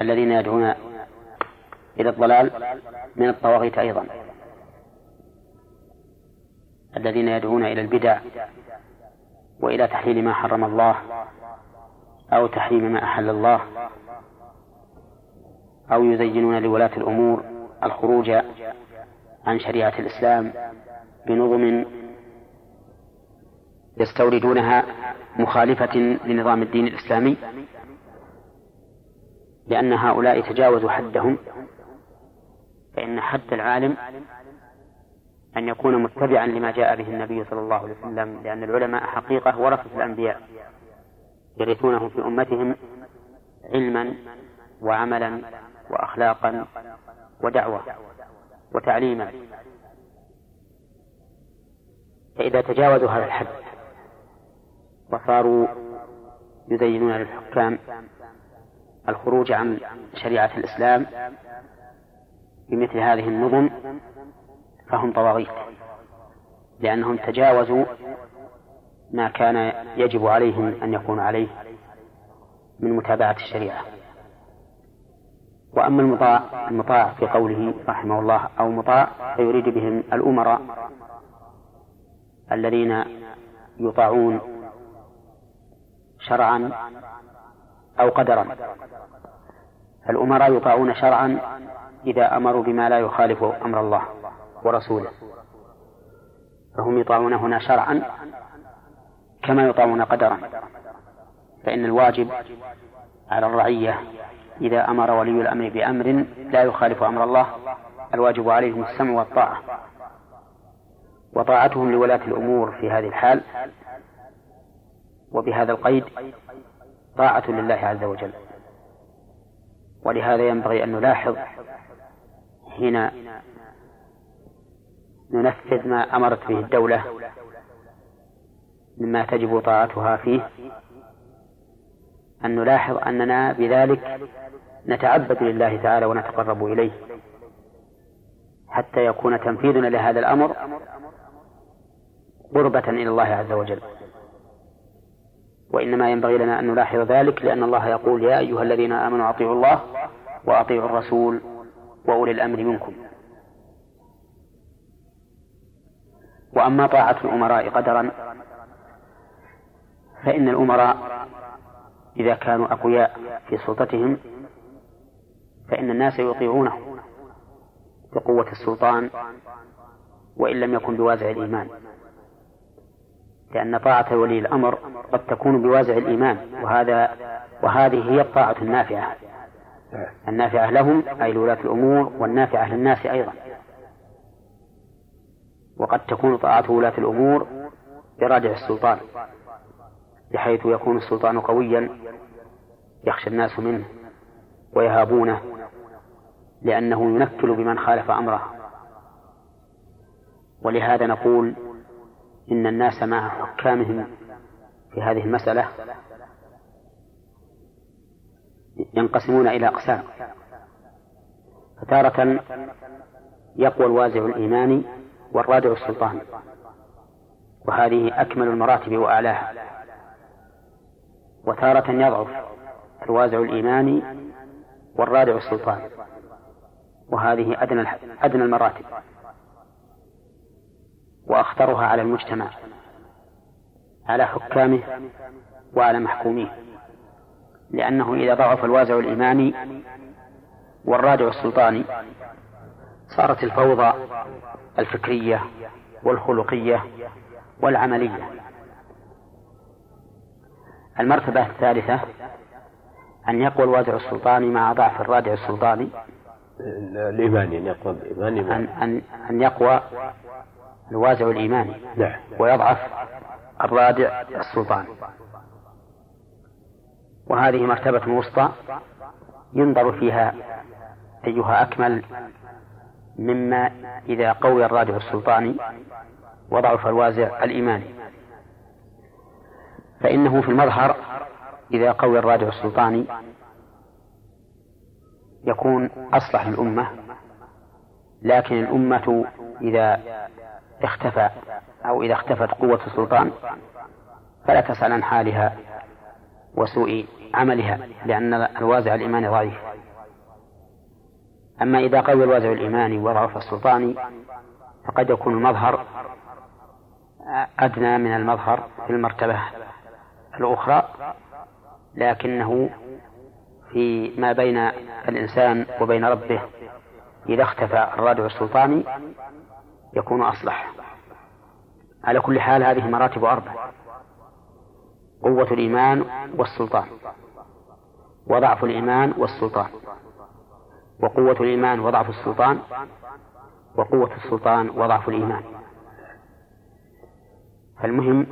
الذين يدعون إلى الضلال من الطواغيت أيضا. الذين يدعون إلى البدع وإلى تحليل ما حرم الله أو تحريم ما أحل الله أو يزينون لولاة الأمور الخروج عن شريعة الإسلام بنظم يستوردونها مخالفة لنظام الدين الإسلامي. لأن هؤلاء تجاوزوا حدهم. فإن حد العالم أن يكون متبعا لما جاء به النبي صلى الله عليه وسلم لأن العلماء حقيقة ورثة الأنبياء يرثونهم في أمتهم علما وعملا وأخلاقا ودعوة وتعليما. فإذا تجاوزوا هذا الحد وصاروا يزينون للحكام الخروج عن شريعة الإسلام بمثل هذه النظم فهم طواغيت لأنهم تجاوزوا ما كان يجب عليهم أن يكون عليه من متابعة الشريعة. وأما المطاع المطاع في قوله رحمه الله أو مطاع فيريد بهم الأمراء الذين يطاعون شرعا أو قدرا. الأمراء يطاعون شرعا إذا أمروا بما لا يخالف أمر الله ورسوله. فهم يطاعون هنا شرعا كما يطاعون قدرا. فإن الواجب على الرعية إذا أمر ولي الأمر بأمر لا يخالف أمر الله الواجب عليهم السمع والطاعة. وطاعتهم لولاة الأمور في هذه الحال. وبهذا القيد طاعة لله عز وجل. ولهذا ينبغي أن نلاحظ حين ننفذ ما أمرت به الدولة مما تجب طاعتها فيه أن نلاحظ أننا بذلك نتعبد لله تعالى ونتقرب إليه. حتى يكون تنفيذنا لهذا الأمر قربة إلى الله عز وجل. وإنما ينبغي لنا أن نلاحظ ذلك لأن الله يقول يا أيها الذين آمنوا أطيعوا الله وأطيعوا الرسول وأولي الأمر منكم. وأما طاعة الأمراء قدرا فإن الأمراء إذا كانوا أقوياء في سلطتهم فإن الناس يطيعونه بقوة السلطان وإن لم يكن بوازع الإيمان. لأن طاعة ولي الأمر قد تكون بوازع الإيمان وهذا وهذه هي الطاعة النافعة. النافعة لهم أي لولاة الأمور والنافعة للناس أيضا. وقد تكون طاعة ولاة الأمور برادع السلطان بحيث يكون السلطان قويا يخشى الناس منه ويهابونه لأنه ينكل بمن خالف أمره. ولهذا نقول إن الناس مع حكامهم في هذه المسألة ينقسمون إلى أقسام. فتارة يقوى الوازع الإيماني والرادع السلطان وهذه أكمل المراتب وأعلاها. وتارة يضعف الوازع الإيماني والرادع السلطان وهذه أدنى أدنى المراتب. وأخطرها على المجتمع على حكامه وعلى محكوميه. لأنه إذا ضعف الوازع الإيماني والرادع السلطاني صارت الفوضى الفكرية والخلقية والعملية. المرتبة الثالثة أن يقوى الوازع السلطاني مع ضعف الرادع السلطاني. الإيماني أن يقوى الإيماني أن, أن, أن يقوى الوازع الإيماني نعم. ويضعف الرادع السلطاني وهذه مرتبة وسطى ينظر فيها أيها أكمل مما إذا قوي الرادع السلطاني وضعف الوازع الإيماني فإنه في المظهر إذا قوي الرادع السلطاني يكون أصلح الأمة. لكن الأمة إذا اختفى أو إذا اختفت قوة السلطان. فلا تسأل عن حالها وسوء عملها لأن الوازع الإيماني ضعيف. أما إذا قوي الوازع الإيماني وضعف السلطاني فقد يكون المظهر أدنى من المظهر في المرتبة الأخرى لكنه في ما بين الإنسان وبين ربه إذا اختفى الرادع السلطاني يكون أصلح. على كل حال هذه مراتب أربع. قوة الإيمان والسلطان. وضعف الإيمان والسلطان. وقوة الإيمان وضعف السلطان. وقوة السلطان وضعف الإيمان. فالمهم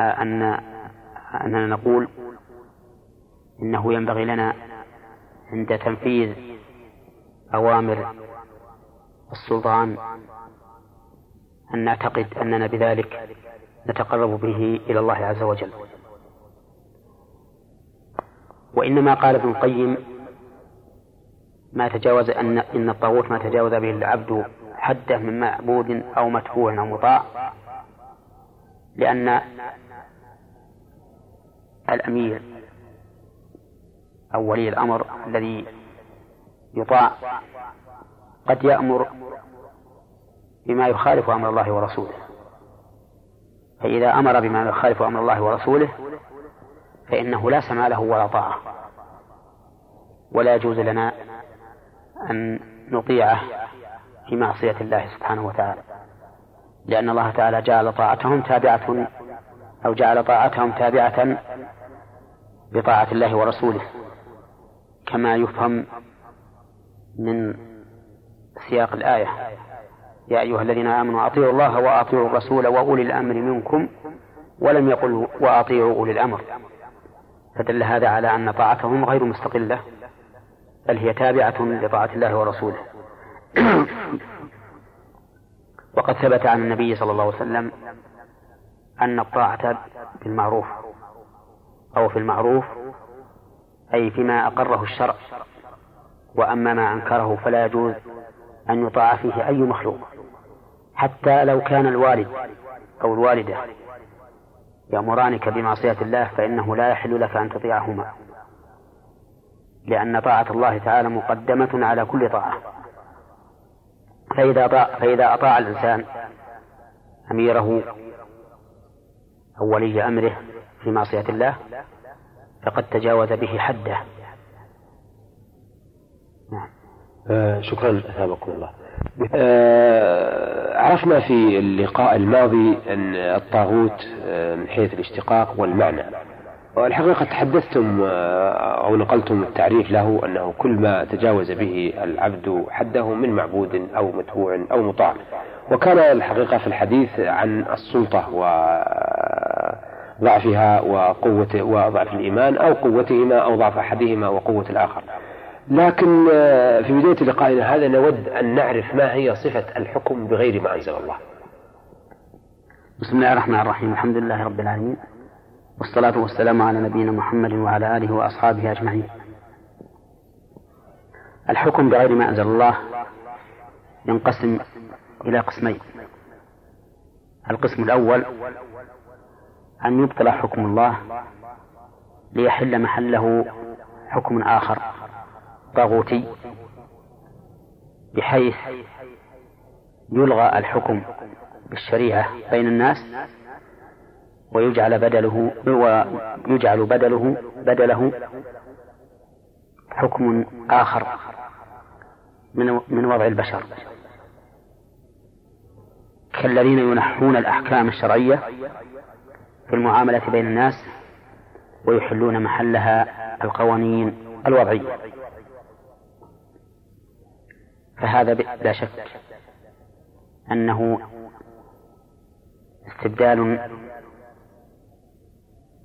أن أننا نقول إنه ينبغي لنا عند تنفيذ أوامر السلطان أن نعتقد أننا بذلك نتقرب به إلى الله عز وجل. وإنما قال ابن القيم ما تجاوز أن إن الطاغوت ما تجاوز به العبد حده من معبود أو متبوع أو مطاع لأن الأمير أو ولي الأمر الذي يطاع قد يأمر بما يخالف أمر الله ورسوله. فإذا أمر بما يخالف أمر الله ورسوله فإنه لا سمع له ولا طاعة. ولا يجوز لنا أن نطيعه في معصية الله سبحانه وتعالى. لأن الله تعالى جعل طاعتهم تابعة أو جعل طاعتهم تابعة بطاعة الله ورسوله كما يفهم من سياق الآية. يا أيها الذين آمنوا أطيعوا الله وأطيعوا الرسول وأولي الأمر منكم ولم يقل وأطيعوا أولي الأمر. فدل هذا على أن طاعتهم غير مستقلة بل هي تابعة لطاعة الله ورسوله. [COUGHS] وقد ثبت عن النبي صلى الله عليه وسلم أن الطاعة بالمعروف أو في المعروف أي فيما أقره الشرع وأما ما أنكره فلا يجوز. أن يطاع فيه أي مخلوق حتى لو كان الوالد أو الوالدة يأمرانك بمعصية الله فإنه لا يحل لك أن تطيعهما لأن طاعة الله تعالى مقدمة على كل طاعة. فإذا أطاع, فإذا أطاع الإنسان أميره أو ولي أمره في معصية الله فقد تجاوز به حده نعم آه شكرا أثابكم الله. آه عرفنا في اللقاء الماضي أن الطاغوت آه من حيث الاشتقاق والمعنى. والحقيقة تحدثتم أو نقلتم التعريف له أنه كل ما تجاوز به العبد حده من معبود أو متبوع أو مطاع. وكان الحقيقة في الحديث عن السلطة وضعفها وقوة وضعف الإيمان أو قوتهما أو ضعف أحدهما وقوة الآخر. لكن آه، في بداية لقائنا هذا نود أن نعرف ما هي صفة الحكم بغير ما أنزل الله. بسم الله الرحمن الرحيم. الحمد لله رب العالمين. والصلاة والسلام على نبينا محمد وعلى آله وأصحابه أجمعين. الحكم بغير ما أنزل الله ينقسم إلى قسمين. القسم الأول أن يبطل حكم الله ليحل محله حكم آخر. طاغوتي بحيث يلغى الحكم بالشريعة بين الناس ويجعل بدله ويجعل بدله بدله حكم آخر من من وضع البشر. كالذين ينحون الأحكام الشرعية في المعاملة بين الناس ويحلون محلها القوانين الوضعية. فهذا لا شك أنه استبدال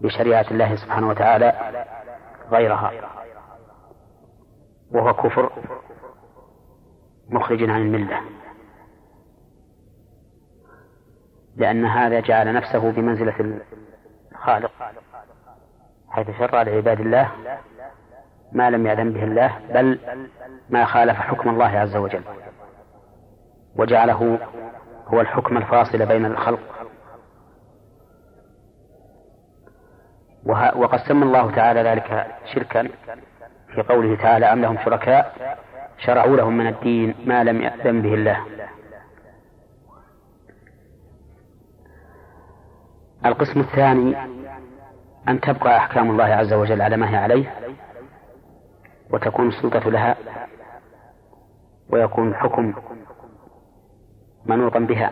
بشريعة الله سبحانه وتعالى غيرها وهو كفر مخرج عن الملة. لأن هذا جعل نفسه بمنزلة الخالق حيث شرع لعباد الله ما لم يأذن به الله بل ما خالف حكم الله عز وجل. وجعله هو الحكم الفاصل بين الخلق. وقد سمى الله تعالى ذلك شركا في قوله تعالى أم لهم شركاء شرعوا لهم من الدين ما لم يأذن به الله. القسم الثاني أن تبقى أحكام الله عز وجل على ما هي عليه. وتكون السلطة لها ويكون الحكم منوطا بها.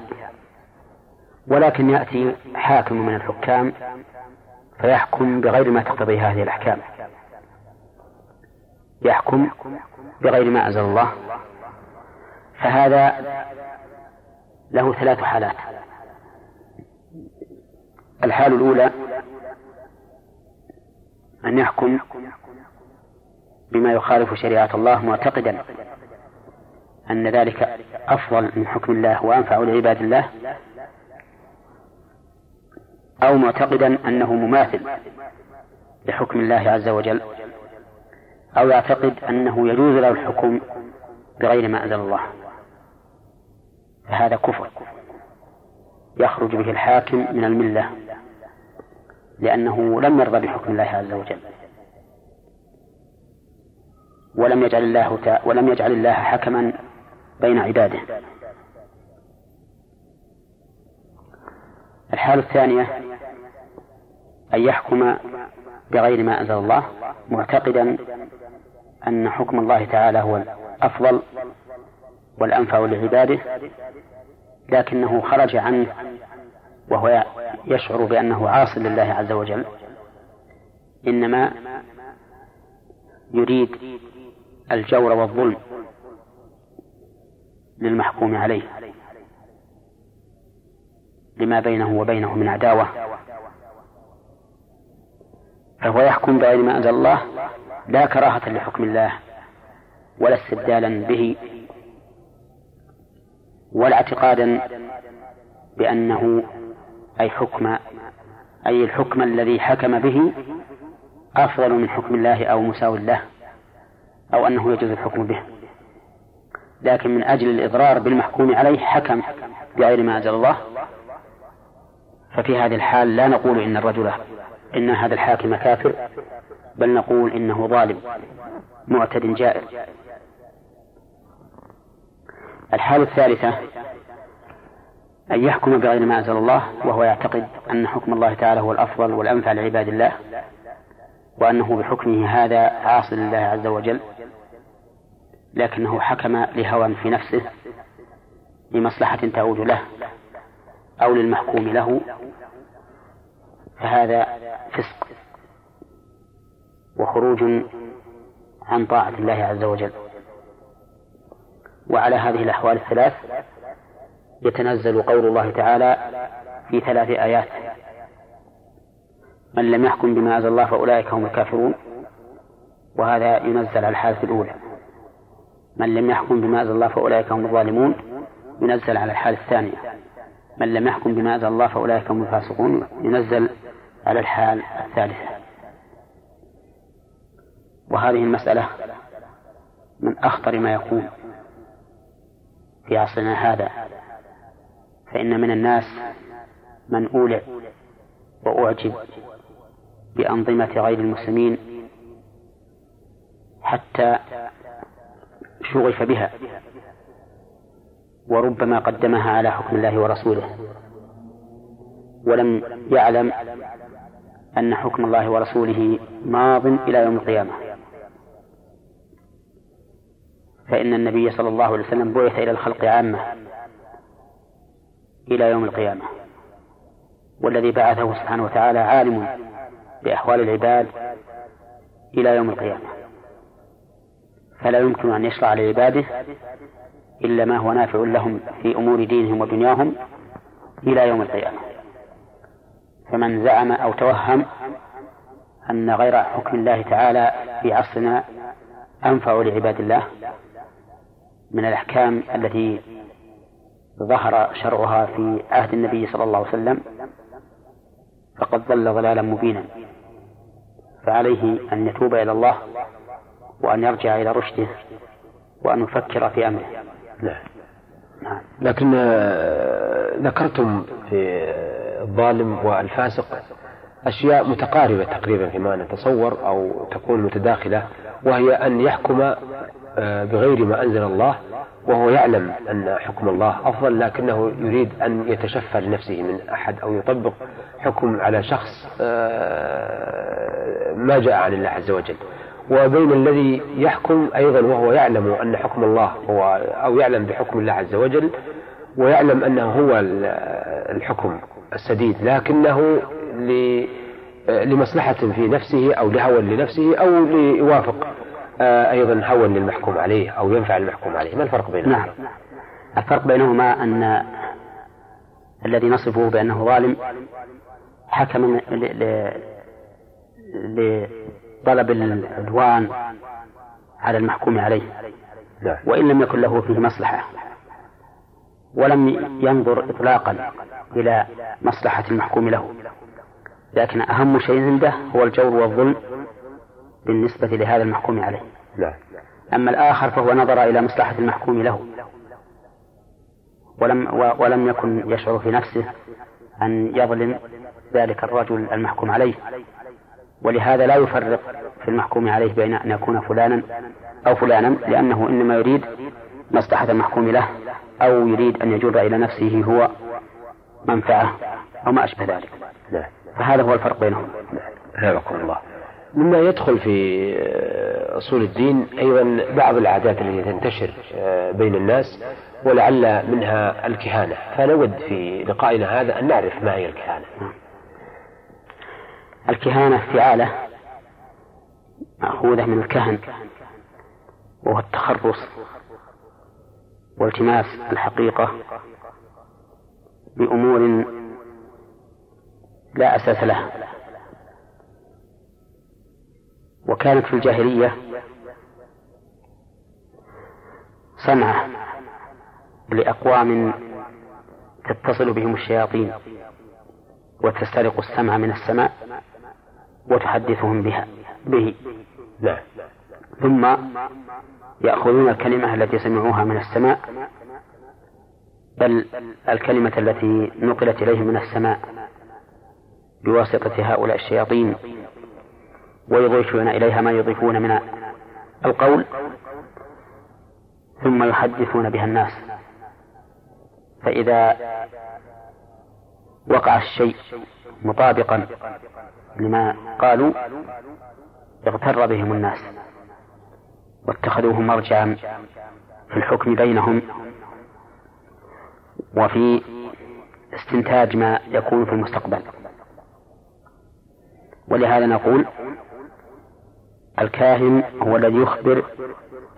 ولكن يأتي حاكم من الحكام فيحكم بغير ما تقتضي هذه الأحكام. يحكم بغير ما أنزل الله. فهذا له ثلاث حالات. الحال الأولى أن يحكم بما يخالف شريعة الله معتقدا أن ذلك أفضل من حكم الله وأنفع لعباد الله أو معتقدا أنه مماثل لحكم الله عز وجل أو يعتقد أنه يجوز له الحكم بغير ما أنزل الله. فهذا كفر يخرج به الحاكم من الملة لأنه لم يرضى بحكم الله عز وجل. ولم يجعل الله ولم يجعل الله حكما بين عباده. الحالة الثانية أن يحكم بغير ما أنزل الله معتقدا أن حكم الله تعالى هو الأفضل والأنفع لعباده لكنه خرج عنه وهو يشعر بأنه عاص لله عز وجل إنما يريد الجور والظلم للمحكوم عليه. لما بينه وبينه من عداوة. فهو يحكم بغير ما أنزل الله لا كراهة لحكم الله ولا استبدالا به ولا اعتقادا بأنه أي حكم أي الحكم الذي حكم به أفضل من حكم الله أو مساو له. أو أنه يجوز الحكم به. لكن من أجل الإضرار بالمحكوم عليه حكم بغير ما أنزل الله. ففي هذه الحال لا نقول إن الرجل إن هذا الحاكم كافر بل نقول إنه ظالم معتد جائر. الحالة الثالثة أن يحكم بغير ما أنزل الله وهو يعتقد أن حكم الله تعالى هو الأفضل والأنفع لعباد الله وأنه بحكمه هذا عاصي لله عز وجل. لكنه حكم لهوى في نفسه لمصلحة تعود له أو للمحكوم له فهذا فسق وخروج عن طاعة الله عز وجل. وعلى هذه الأحوال الثلاث يتنزل قول الله تعالى في ثلاث آيات من لم يحكم بما أنزل الله فأولئك هم الكافرون وهذا ينزل على الحالة الأولى. من لم يحكم بما أنزل الله فأولئك هم الظالمون. ينزل على الحالة الثانية. من لم يحكم بما أنزل الله فأولئك هم الفاسقون. ينزل على الحال الثالثة. وهذه المسألة من أخطر ما يكون في عصرنا هذا. فإن من الناس من أولع وأعجب بأنظمة غير المسلمين حتى شغف بها وربما قدمها على حكم الله ورسوله. ولم يعلم أن حكم الله ورسوله ماض إلى يوم القيامة. فإن النبي صلى الله عليه وسلم بعث إلى الخلق عامة إلى يوم القيامة. والذي بعثه سبحانه وتعالى عالم بأحوال العباد إلى يوم القيامة. فلا يمكن أن يشرع لعباده إلا ما هو نافع لهم في أمور دينهم ودنياهم إلى يوم القيامة. فمن زعم أو توهم أن غير حكم الله تعالى في عصرنا أنفع لعباد الله من الأحكام التي ظهر شرعها في عهد النبي صلى الله عليه وسلم فقد ضل ضلالا مبينا. فعليه أن يتوب إلى الله وأن يرجع إلى رشده وأن يفكر في أمره. نعم نعم. لكن آه، ذكرتم في الظالم والفاسق أشياء متقاربة تقريبا فيما نتصور أو تكون متداخلة وهي أن يحكم آه، بغير ما أنزل الله وهو يعلم أن حكم الله أفضل لكنه يريد أن يتشفى لنفسه من أحد أو يطبق حكم على شخص آه، ما جاء عن الله عز وجل. وبين الذي يحكم أيضا وهو يعلم أن حكم الله هو أو يعلم بحكم الله عز وجل ويعلم أنه هو الحكم السديد لكنه لمصلحة في نفسه أو لهوى لنفسه أو ليوافق آه، أيضا هوى للمحكوم عليه أو ينفع المحكوم عليه ما الفرق بينهما؟ نعم الفرق بينهما أن الذي نصفه بأنه ظالم حكم لطلب العدوان على المحكوم عليه. وإن لم يكن له فيه مصلحة. ولم ينظر إطلاقا إلى مصلحة المحكوم له. لكن أهم شيء عنده هو الجور والظلم بالنسبة لهذا المحكوم عليه. لا. أما الآخر فهو نظر إلى مصلحة المحكوم له. ولم ولم يكن يشعر في نفسه أن يظلم ذلك الرجل المحكوم عليه. ولهذا لا يفرق في المحكوم عليه بين أن يكون فلانا أو فلانا لأنه إنما يريد مصلحة المحكوم له أو يريد أن يجر إلى نفسه هو منفعة أو ما أشبه ذلك. فهذا هو الفرق بينهم. حياكم الله. مما يدخل في أصول الدين أيضا بعض العادات التي تنتشر بين الناس ولعل منها الكهانة. فنود في لقائنا هذا أن نعرف ما هي الكهانة. الكهانة فعالة مأخوذة من الكهن وهو التخرص والتماس الحقيقة بأمور لا أساس لها. وكانت في الجاهلية صنعة لأقوام تتصل بهم الشياطين وتسترق السمع من السماء. وتحدثهم بها به لا. ثم يأخذون الكلمة التي سمعوها من السماء بل الكلمة التي نقلت إليهم من السماء بواسطة هؤلاء الشياطين ويضيفون إليها ما يضيفون من القول ثم يحدثون بها الناس فإذا وقع الشيء مطابقا لما قالوا اغتر بهم الناس واتخذوه مرجعا في الحكم بينهم وفي استنتاج ما يكون في المستقبل. ولهذا نقول الكاهن هو الذي يخبر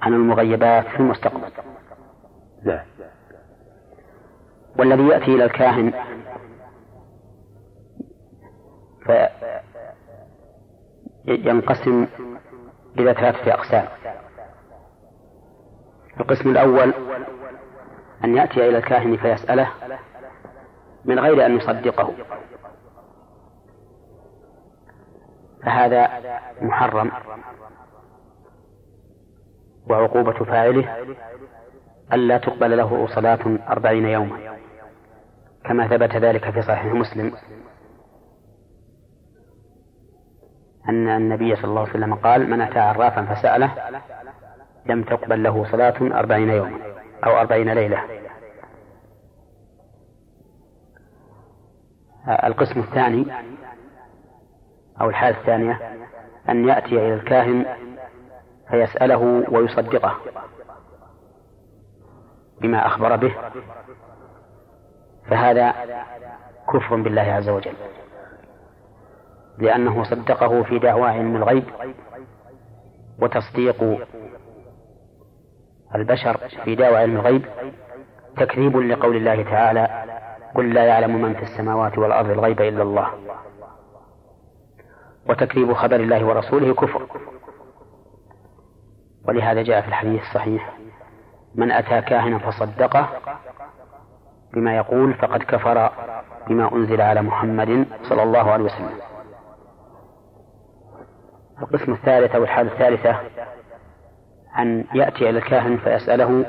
عن المغيبات في المستقبل. نعم والذي يأتي إلى الكاهن فينقسم إلى ثلاثة أقسام. القسم الأول أن يأتي إلى الكاهن فيسأله من غير أن يصدقه. فهذا محرم. وعقوبة فاعله ألا تقبل له صلاة أربعين يوما. كما ثبت ذلك في صحيح مسلم. أن النبي صلى الله عليه وسلم قال من أتى عرافا فسأله لم تقبل له صلاة أربعين يوما أو أربعين ليلة. القسم الثاني أو الحالة الثانية أن يأتي إلى الكاهن فيسأله ويصدقه بما أخبر به فهذا كفر بالله عز وجل. لأنه صدقه في دعوى علم الغيب وتصديق البشر في دعوى علم الغيب تكذيب لقول الله تعالى قل لا يعلم من في السماوات والأرض الغيب إلا الله وتكذيب خبر الله ورسوله كفر. ولهذا جاء في الحديث الصحيح من أتى كاهنا فصدقه بما يقول فقد كفر بما أنزل على محمد صلى الله عليه وسلم القسم الثالث أو الحالة الثالثة أن يأتي إلى الكاهن فيسأله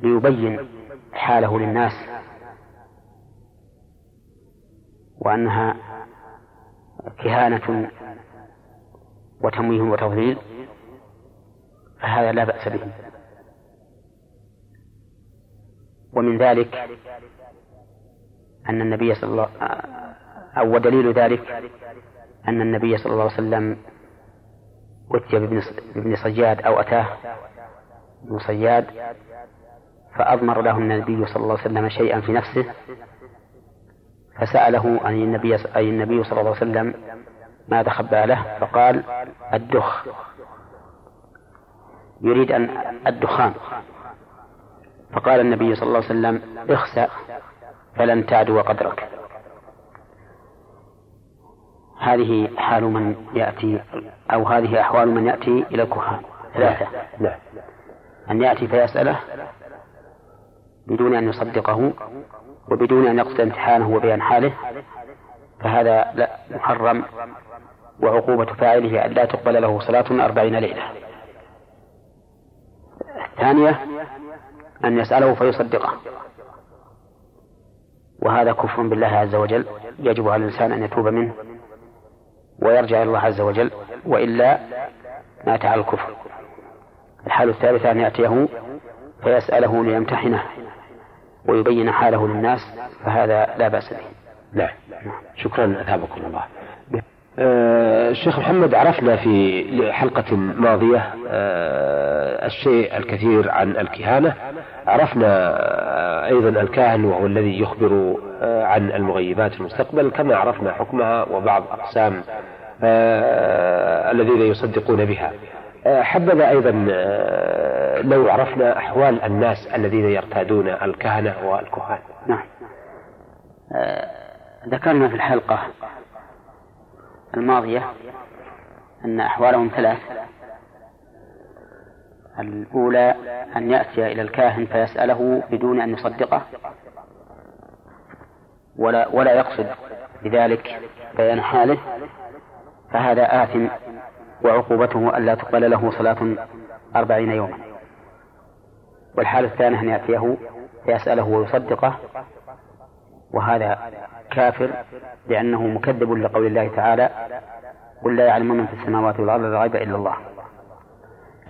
ليبين حاله للناس وأنها كهانة وتمويه وتضليل فهذا لا بأس به. ومن ذلك أن النبي صلى الله أو ودليل ذلك أن النبي صلى الله عليه وسلم أتي بابن صياد أو أتاه. ابن صياد. فأضمر له النبي صلى الله عليه وسلم شيئا في نفسه. فسأله عن النبي أي النبي صلى الله عليه وسلم ماذا خبى له؟ فقال الدخ. يريد أن الدخان. فقال النبي صلى الله عليه وسلم اخسأ فلن تعدو قدرك. هذه حال من يأتي أو هذه أحوال من يأتي إلى الكهان. ثلاثة. نعم. أن يأتي فيسأله بدون أن يصدقه وبدون أن يقصد امتحانه وبيان حاله فهذا لا محرم وعقوبة فاعله أن لا تقبل له صلاة أربعين ليلة. الثانية أن يسأله فيصدقه. وهذا كفر بالله عز وجل. يجب على الإنسان أن يتوب منه. ويرجع إلى الله عز وجل وإلا مات على الكفر. الحالة الثالثة أن يأتيه فيسأله ليمتحنه ويبين حاله للناس فهذا لا بأس به. نعم شكرا أثابكم الله. آه، الشيخ محمد عرفنا في حلقة ماضية آه، الشيء الكثير عن الكهانة. عرفنا آه، أيضا الكاهن وهو الذي يخبر عن المغيبات في المستقبل كما عرفنا حكمها وبعض أقسام الذين يصدقون بها. حبذا أيضا لو عرفنا أحوال الناس الذين يرتادون الكهنة والكهان. نعم. ذكرنا في الحلقة الماضية أن أحوالهم ثلاث. الأولى أن يأتي إلى الكاهن فيسأله بدون أن يصدقه ولا ولا يقصد بذلك بيان حاله. فهذا آثم وعقوبته ألا تقبل له صلاة أربعين يوما. والحالة الثانية أن يأتيه فيسأله ويصدقه وهذا كافر لأنه مكذب لقول الله تعالى قل لا يعلم من في السماوات والأرض الغيب إلا الله.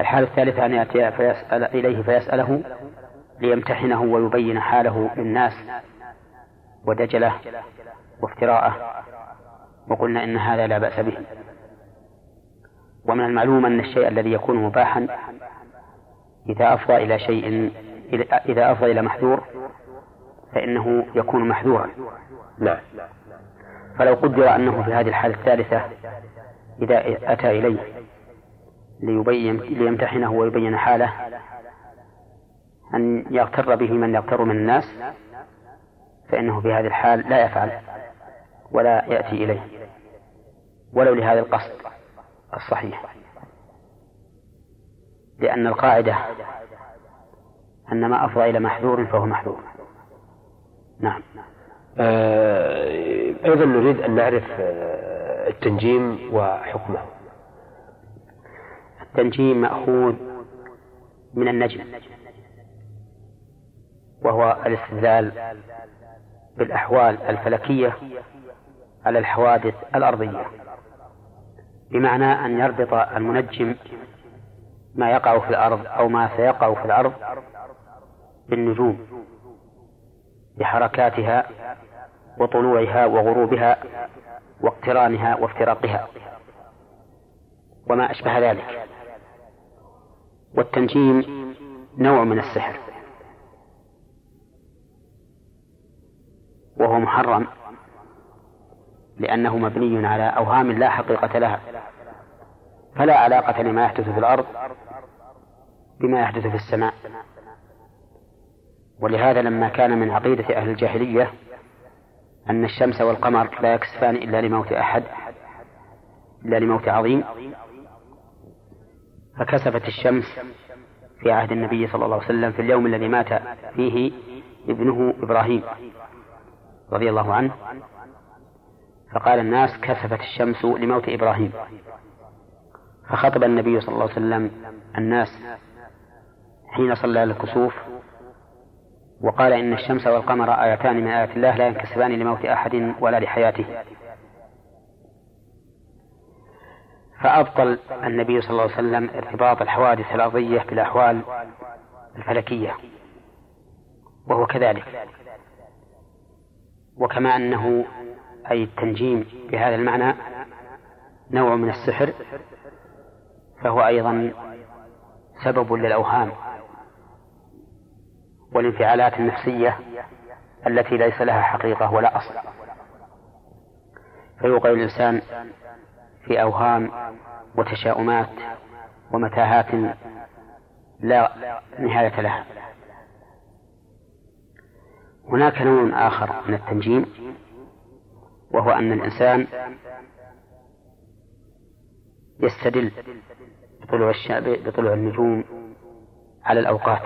الحالة الثالثة أن يأتي فيسأل إليه فيسأله ليمتحنه ويبين حاله للناس ودجله وافتراءه. وقلنا إن هذا لا بأس به. ومن المعلوم أن الشيء الذي يكون مباحا إذا أفضى إلى شيء إذا أفضى إلى محذور فإنه يكون محذورا. نعم. فلو قدر أنه في هذه الحالة الثالثة إذا أتى إليه ليبين ليمتحنه ويبين حاله أن يغتر به من يغتر من الناس فإنه في هذه الحال لا يفعل ولا يأتي إليه. ولو لهذا القصد الصحيح. لأن القاعدة أن ما أفضى إلى محذور فهو محذور. نعم. آه أيضا نريد أن نعرف آه التنجيم وحكمه. التنجيم مأخوذ من النجم وهو الاستدلال بالأحوال الفلكية على الحوادث الأرضية. بمعنى أن يربط المنجم ما يقع في الأرض أو ما سيقع في الأرض بالنجوم بحركاتها وطلوعها وغروبها واقترانها وافتراقها وما أشبه ذلك. والتنجيم نوع من السحر وهو محرم. لأنه مبني على أوهام لا حقيقة لها فلا علاقة لما يحدث في الأرض بما يحدث في السماء. ولهذا لما كان من عقيدة أهل الجاهلية أن الشمس والقمر لا يكسفان إلا لموت أحد إلا لموت عظيم فكسفت الشمس في عهد النبي صلى الله عليه وسلم في اليوم الذي مات فيه ابنه إبراهيم رضي الله عنه. فقال الناس كسفت الشمس لموت إبراهيم. فخطب النبي صلى الله عليه وسلم الناس حين صلى الكسوف وقال إن الشمس والقمر آيتان من آيات الله لا ينكسبان لموت أحد ولا لحياته. فأبطل النبي صلى الله عليه وسلم ارتباط الحوادث الأرضية بالأحوال الفلكية وهو كذلك. وكما أنه أي التنجيم بهذا المعنى نوع من السحر فهو أيضا سبب للأوهام والانفعالات النفسية التي ليس لها حقيقة ولا أصل. فيوقع الإنسان في أوهام وتشاؤمات ومتاهات لا نهاية لها. هناك نوع آخر من التنجيم وهو أن الإنسان يستدل بطلوع الشعب بطلوع النجوم على الأوقات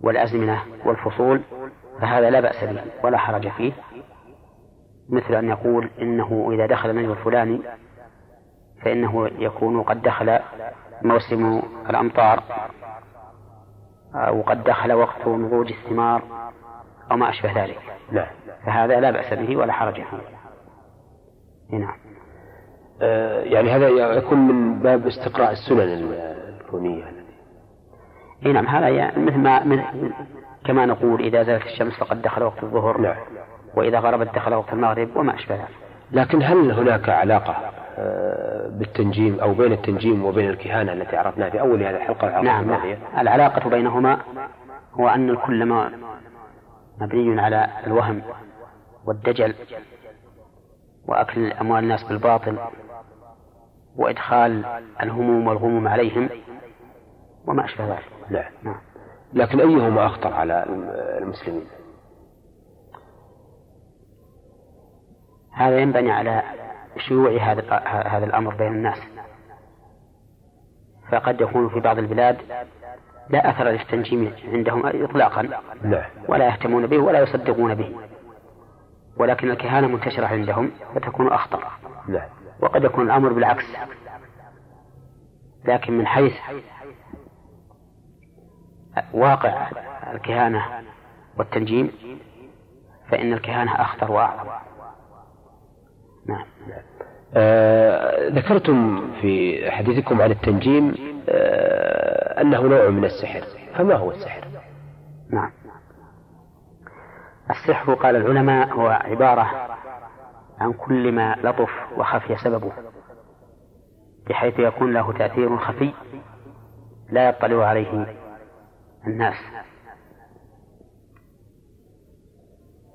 والأزمنة والفصول فهذا لا بأس به ولا حرج فيه مثل أن يقول إنه إذا دخل النجم الفلاني فإنه يكون قد دخل موسم الأمطار أو قد دخل وقت نضوج الثمار أو ما أشبه ذلك. نعم فهذا لا بأس به ولا حرج فيه. نعم. آه يعني هذا يكون من باب استقراء السنن الكونية. إي نعم هذا يعني مثل ما مثل كما نقول إذا زالت الشمس فقد دخل وقت الظهر نعم. وإذا غربت دخل وقت المغرب وما أشبه ذلك. لكن هل هناك علاقة آه، بالتنجيم أو بين التنجيم وبين الكهانة التي عرفناها في أول هذه الحلقة نعم, نعم. العلاقة بينهما هو أن الكل ما مبني على الوهم والدجل وأكل أموال الناس بالباطل وإدخال الهموم والغموم عليهم وما أشبه ذلك. نعم. نعم. لكن أيهما أخطر على المسلمين؟ هذا ينبني على شيوع هذا هذا الأمر بين الناس. فقد يكون في بعض البلاد لا أثر للتنجيم عندهم إطلاقا. نعم. ولا يهتمون به ولا يصدقون به. ولكن الكهانة منتشرة عندهم فتكون أخطر. نعم. وقد يكون الأمر بالعكس. لكن من حيث واقع الكهانة والتنجيم فإن الكهانة أخطر وأعظم. نعم. آه ذكرتم في حديثكم عن التنجيم أنه نوع من السحر. فما هو السحر؟ نعم. السحر قال العلماء هو عبارة عن كل ما لطف وخفي سببه بحيث يكون له تأثير خفي لا يطلع عليه الناس.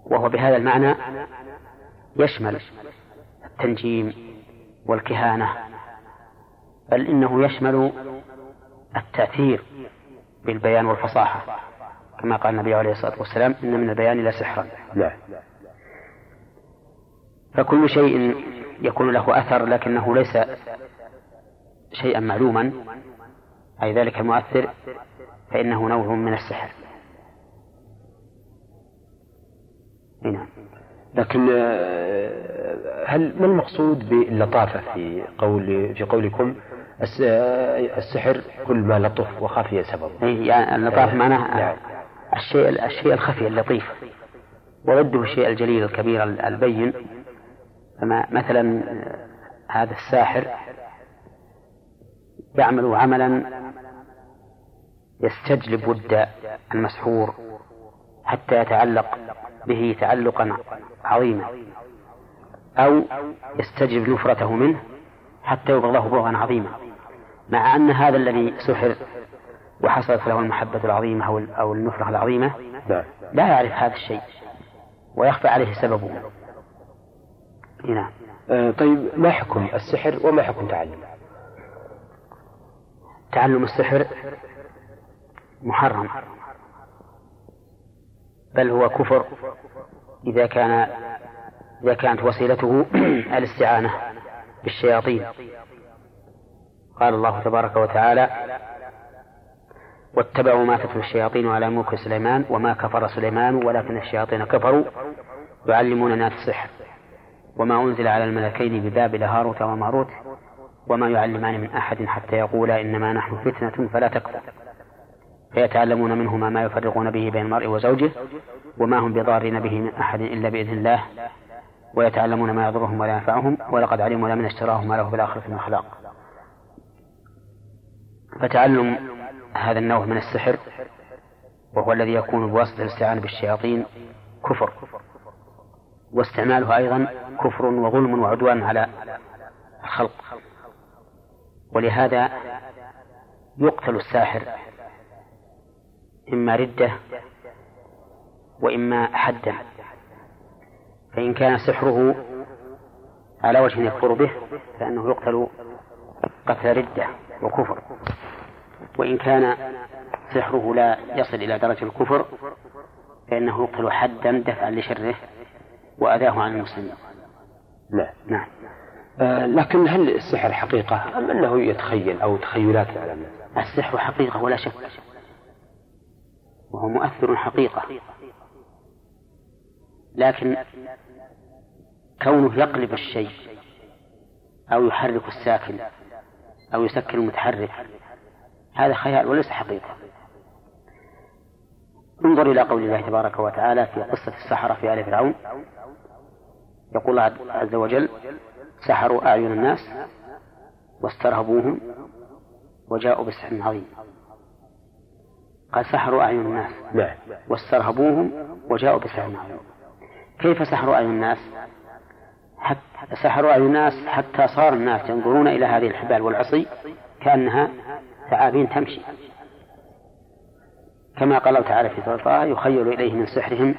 وهو بهذا المعنى يشمل التنجيم والكهانة بل إنه يشمل التأثير بالبيان والفصاحة. كما قال النبي عليه الصلاة والسلام إن من البيان لسحرا نعم فكل شيء يكون له أثر لكنه ليس شيئا معلوما أي ذلك المؤثر فإنه نوع من السحر. نعم. لكن آه، هل ما المقصود باللطافة في قول في قولكم؟ السحر كل ما لطف وخفي سببه؟ أي يعني اللطافة معناه نعم. الشيء الشيء الخفي اللطيف وضده الشيء الجليل الكبير البين فما مثلا هذا الساحر يعمل عملا يستجلب ود المسحور حتى يتعلق به تعلقا عظيما أو يستجلب نفرته منه حتى يبغضه بغضا عظيما مع أن هذا الذي سحر وحصلت له المحبة العظيمة أو أو النفرة العظيمة نعم. لا يعرف هذا الشيء ويخفى عليه سببه. نعم. آه طيب ما حكم السحر وما حكم تعلم؟ تعلم السحر محرم بل هو كفر إذا كان إذا كانت وسيلته [CLEARS THROAT] الاستعانة بالشياطين. قال الله تبارك وتعالى واتبعوا ما تتلو الشياطين على ملك سليمان وما كفر سليمان ولكن الشياطين كفروا يعلمون الناس السحر وما أنزل على الملكين ببابل هاروت وماروت وما يعلمان من أحد حتى يقولا إنما نحن فتنة فلا تكفر فيتعلمون منهما ما يفرقون به بين المرء وزوجه وما هم بضارين به من أحد إلا بإذن الله ويتعلمون ما يضرهم ولا ينفعهم ولقد علموا لمن اشتراه ما له في الآخرة من خلاق فتعلم هذا النوع من السحر وهو الذي يكون بواسطة الاستعانة بالشياطين كفر. واستعماله أيضا كفر وظلم وعدوان على الخلق. ولهذا يقتل الساحر إما ردة وإما حدا. فإن كان سحره على وجه يكفر به فإنه يقتل قتل ردة. وكفر وإن كان سحره لا يصل إلى درجة الكفر فإنه يقتل حدا دفعا لشره وأذاه عن المسلمين. نعم. نعم. آه لكن هل السحر حقيقة أم أنه يتخيل أو تخيلات على الناس؟ السحر حقيقة ولا شك. وهو مؤثر حقيقة. لكن كونه يقلب الشيء أو يحرك الساكن أو يسكن المتحرك هذا خيال وليس حقيقة. انظر إلى قول الله تبارك وتعالى في قصة السحرة في آل فرعون. يقول الله عز وجل سحروا أعين الناس واسترهبوهم وجاءوا بسحر عظيم. قال سحروا أعين الناس نعم. واسترهبوهم وجاءوا بسحر عظيم. كيف سحروا أعين الناس؟ حتى سحروا أعين الناس حتى صار الناس ينظرون إلى هذه الحبال والعصي كأنها ثعابين تمشي. كما قال الله تعالى في سورة يخيل إليه من سحرهم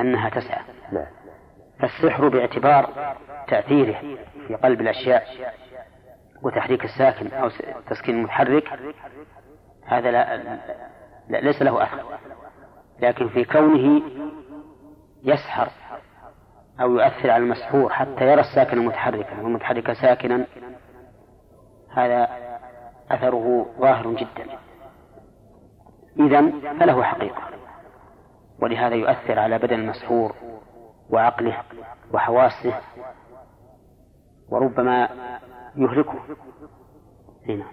أنها تسعى. نعم. فالسحر باعتبار تأثيره في قلب الأشياء وتحريك الساكن أو تسكين المتحرك. هذا لا, لا ليس له أثر. لكن في كونه يسحر أو يؤثر على المسحور حتى يرى الساكن متحركا والمتحرك ساكنا هذا أثره ظاهر جدا. إذا فله حقيقة ولهذا يؤثر على بدن المسحور وعقله وحواسه وربما يهلكه. هنا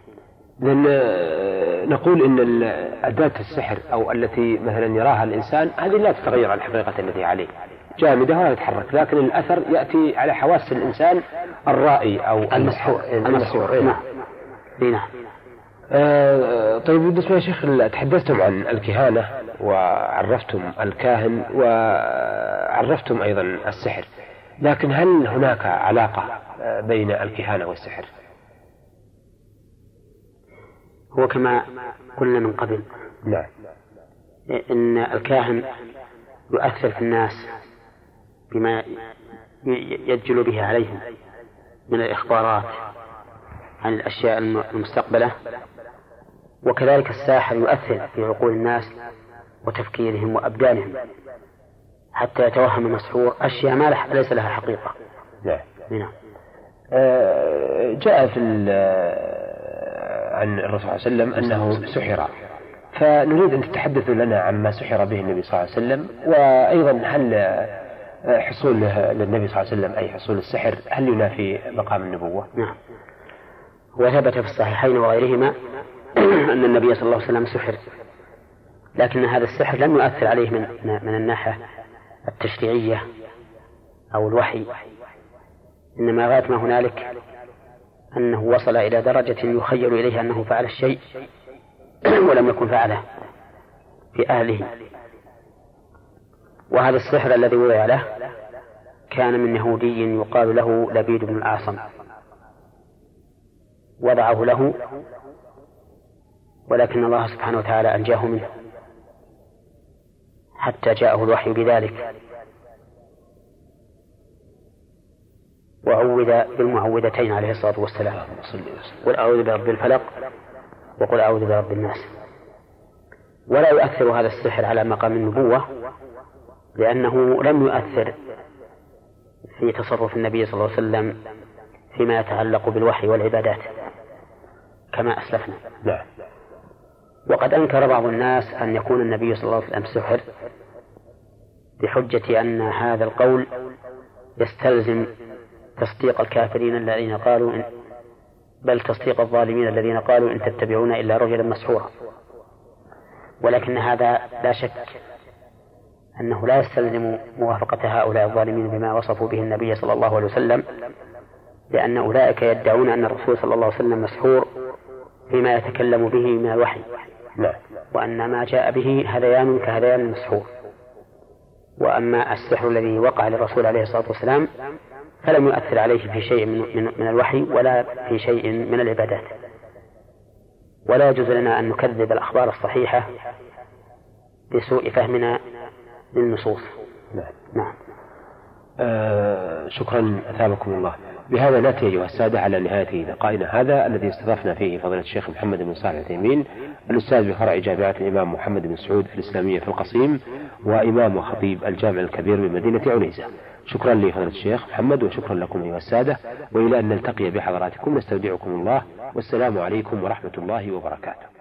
لأن نقول إن أداة السحر أو التي مثلا يراها الإنسان هذه لا تتغير عن الحقيقة التي عليه. جامدة ولا تتحرك لكن الأثر يأتي على حواس الإنسان الرائي أو المسحور. المسحور. نعم. نعم. آه طيب بالنسبة يا شيخ تحدثتم عن الكهانة وعرفتم الكاهن وعرفتم أيضا السحر لكن هل هناك علاقة آه، بين الكهانة والسحر؟ هو كما قلنا من قبل نعم. إن الكاهن يؤثر في الناس بما يجل به عليهم من الإخبارات عن الأشياء المستقبلة. وكذلك الساحر يؤثر في عقول الناس وتفكيرهم وأبدانهم حتى يتوهم المسحور أشياء ما ليس لها حقيقة. نعم. نعم. آه، جاء في عن الرسول صلى الله عليه وسلم أنه سحر. فنريد أن تتحدثوا لنا عما سحر به النبي صلى الله عليه وسلم وأيضا هل حصول للنبي صلى الله عليه وسلم أي حصول السحر هل ينافي مقام النبوة؟ نعم. وثبت في الصحيحين وغيرهما [CLEARS THROAT] أن النبي صلى الله عليه وسلم سحر. لكن هذا السحر لم يؤثر عليه من من الناحية التشريعية أو الوحي. إنما غاية ما هنالك أنه وصل إلى درجة يخيل إليه أنه فعل الشيء [CLEARS THROAT] ولم يكن فعله في أهله. وهذا السحر الذي وضع له كان من يهودي يقال له لبيد بن الأعصم وضعه له ولكن الله سبحانه وتعالى أنجاه منه حتى جاءه الوحي بذلك. وعوذ بالمعوذتين عليه الصلاة والسلام. قل أعوذ برب الفلق وقل أعوذ برب الناس. ولا يؤثر هذا السحر على مقام النبوة لأنه لم يؤثر في تصرف النبي صلى الله عليه وسلم فيما يتعلق بالوحي والعبادات كما أسلفنا. نعم وقد أنكر بعض الناس أن يكون النبي صلى الله عليه وسلم سحر بحجة أن هذا القول يستلزم تصديق الكافرين الذين قالوا إن بل تصديق الظالمين الذين قالوا إن تتبعون إلا رجلا مسحورا. ولكن هذا لا شك أنه لا يستلزم موافقة هؤلاء الظالمين بما وصفوا به النبي صلى الله عليه وسلم لأن أولئك يدعون أن الرسول صلى الله عليه وسلم مسحور فيما يتكلم به من الوحي لا. وأن ما جاء به هذيان كهذيان المسحور وأما السحر الذي وقع للرسول عليه الصلاة والسلام فلم يؤثر عليه في شيء من, من, الوحي ولا في شيء من العبادات ولا يجوز لنا أن نكذب الأخبار الصحيحة بسوء فهمنا للنصوص. نعم, نعم. آه شكرا أثابكم الله. بهذا نأتي أيها السادة على نهاية لقائنا هذا الذي استضفنا فيه فضيلة الشيخ محمد بن صالح العثيمين الأستاذ بفرع جامعة الإمام محمد بن سعود الإسلامية في القصيم وإمام وخطيب الجامع الكبير بمدينة عنيزة. شكرا لفضيلة الشيخ محمد وشكرا لكم أيها السادة وإلى أن نلتقي بحضراتكم. نستودعكم الله والسلام عليكم ورحمة الله وبركاته.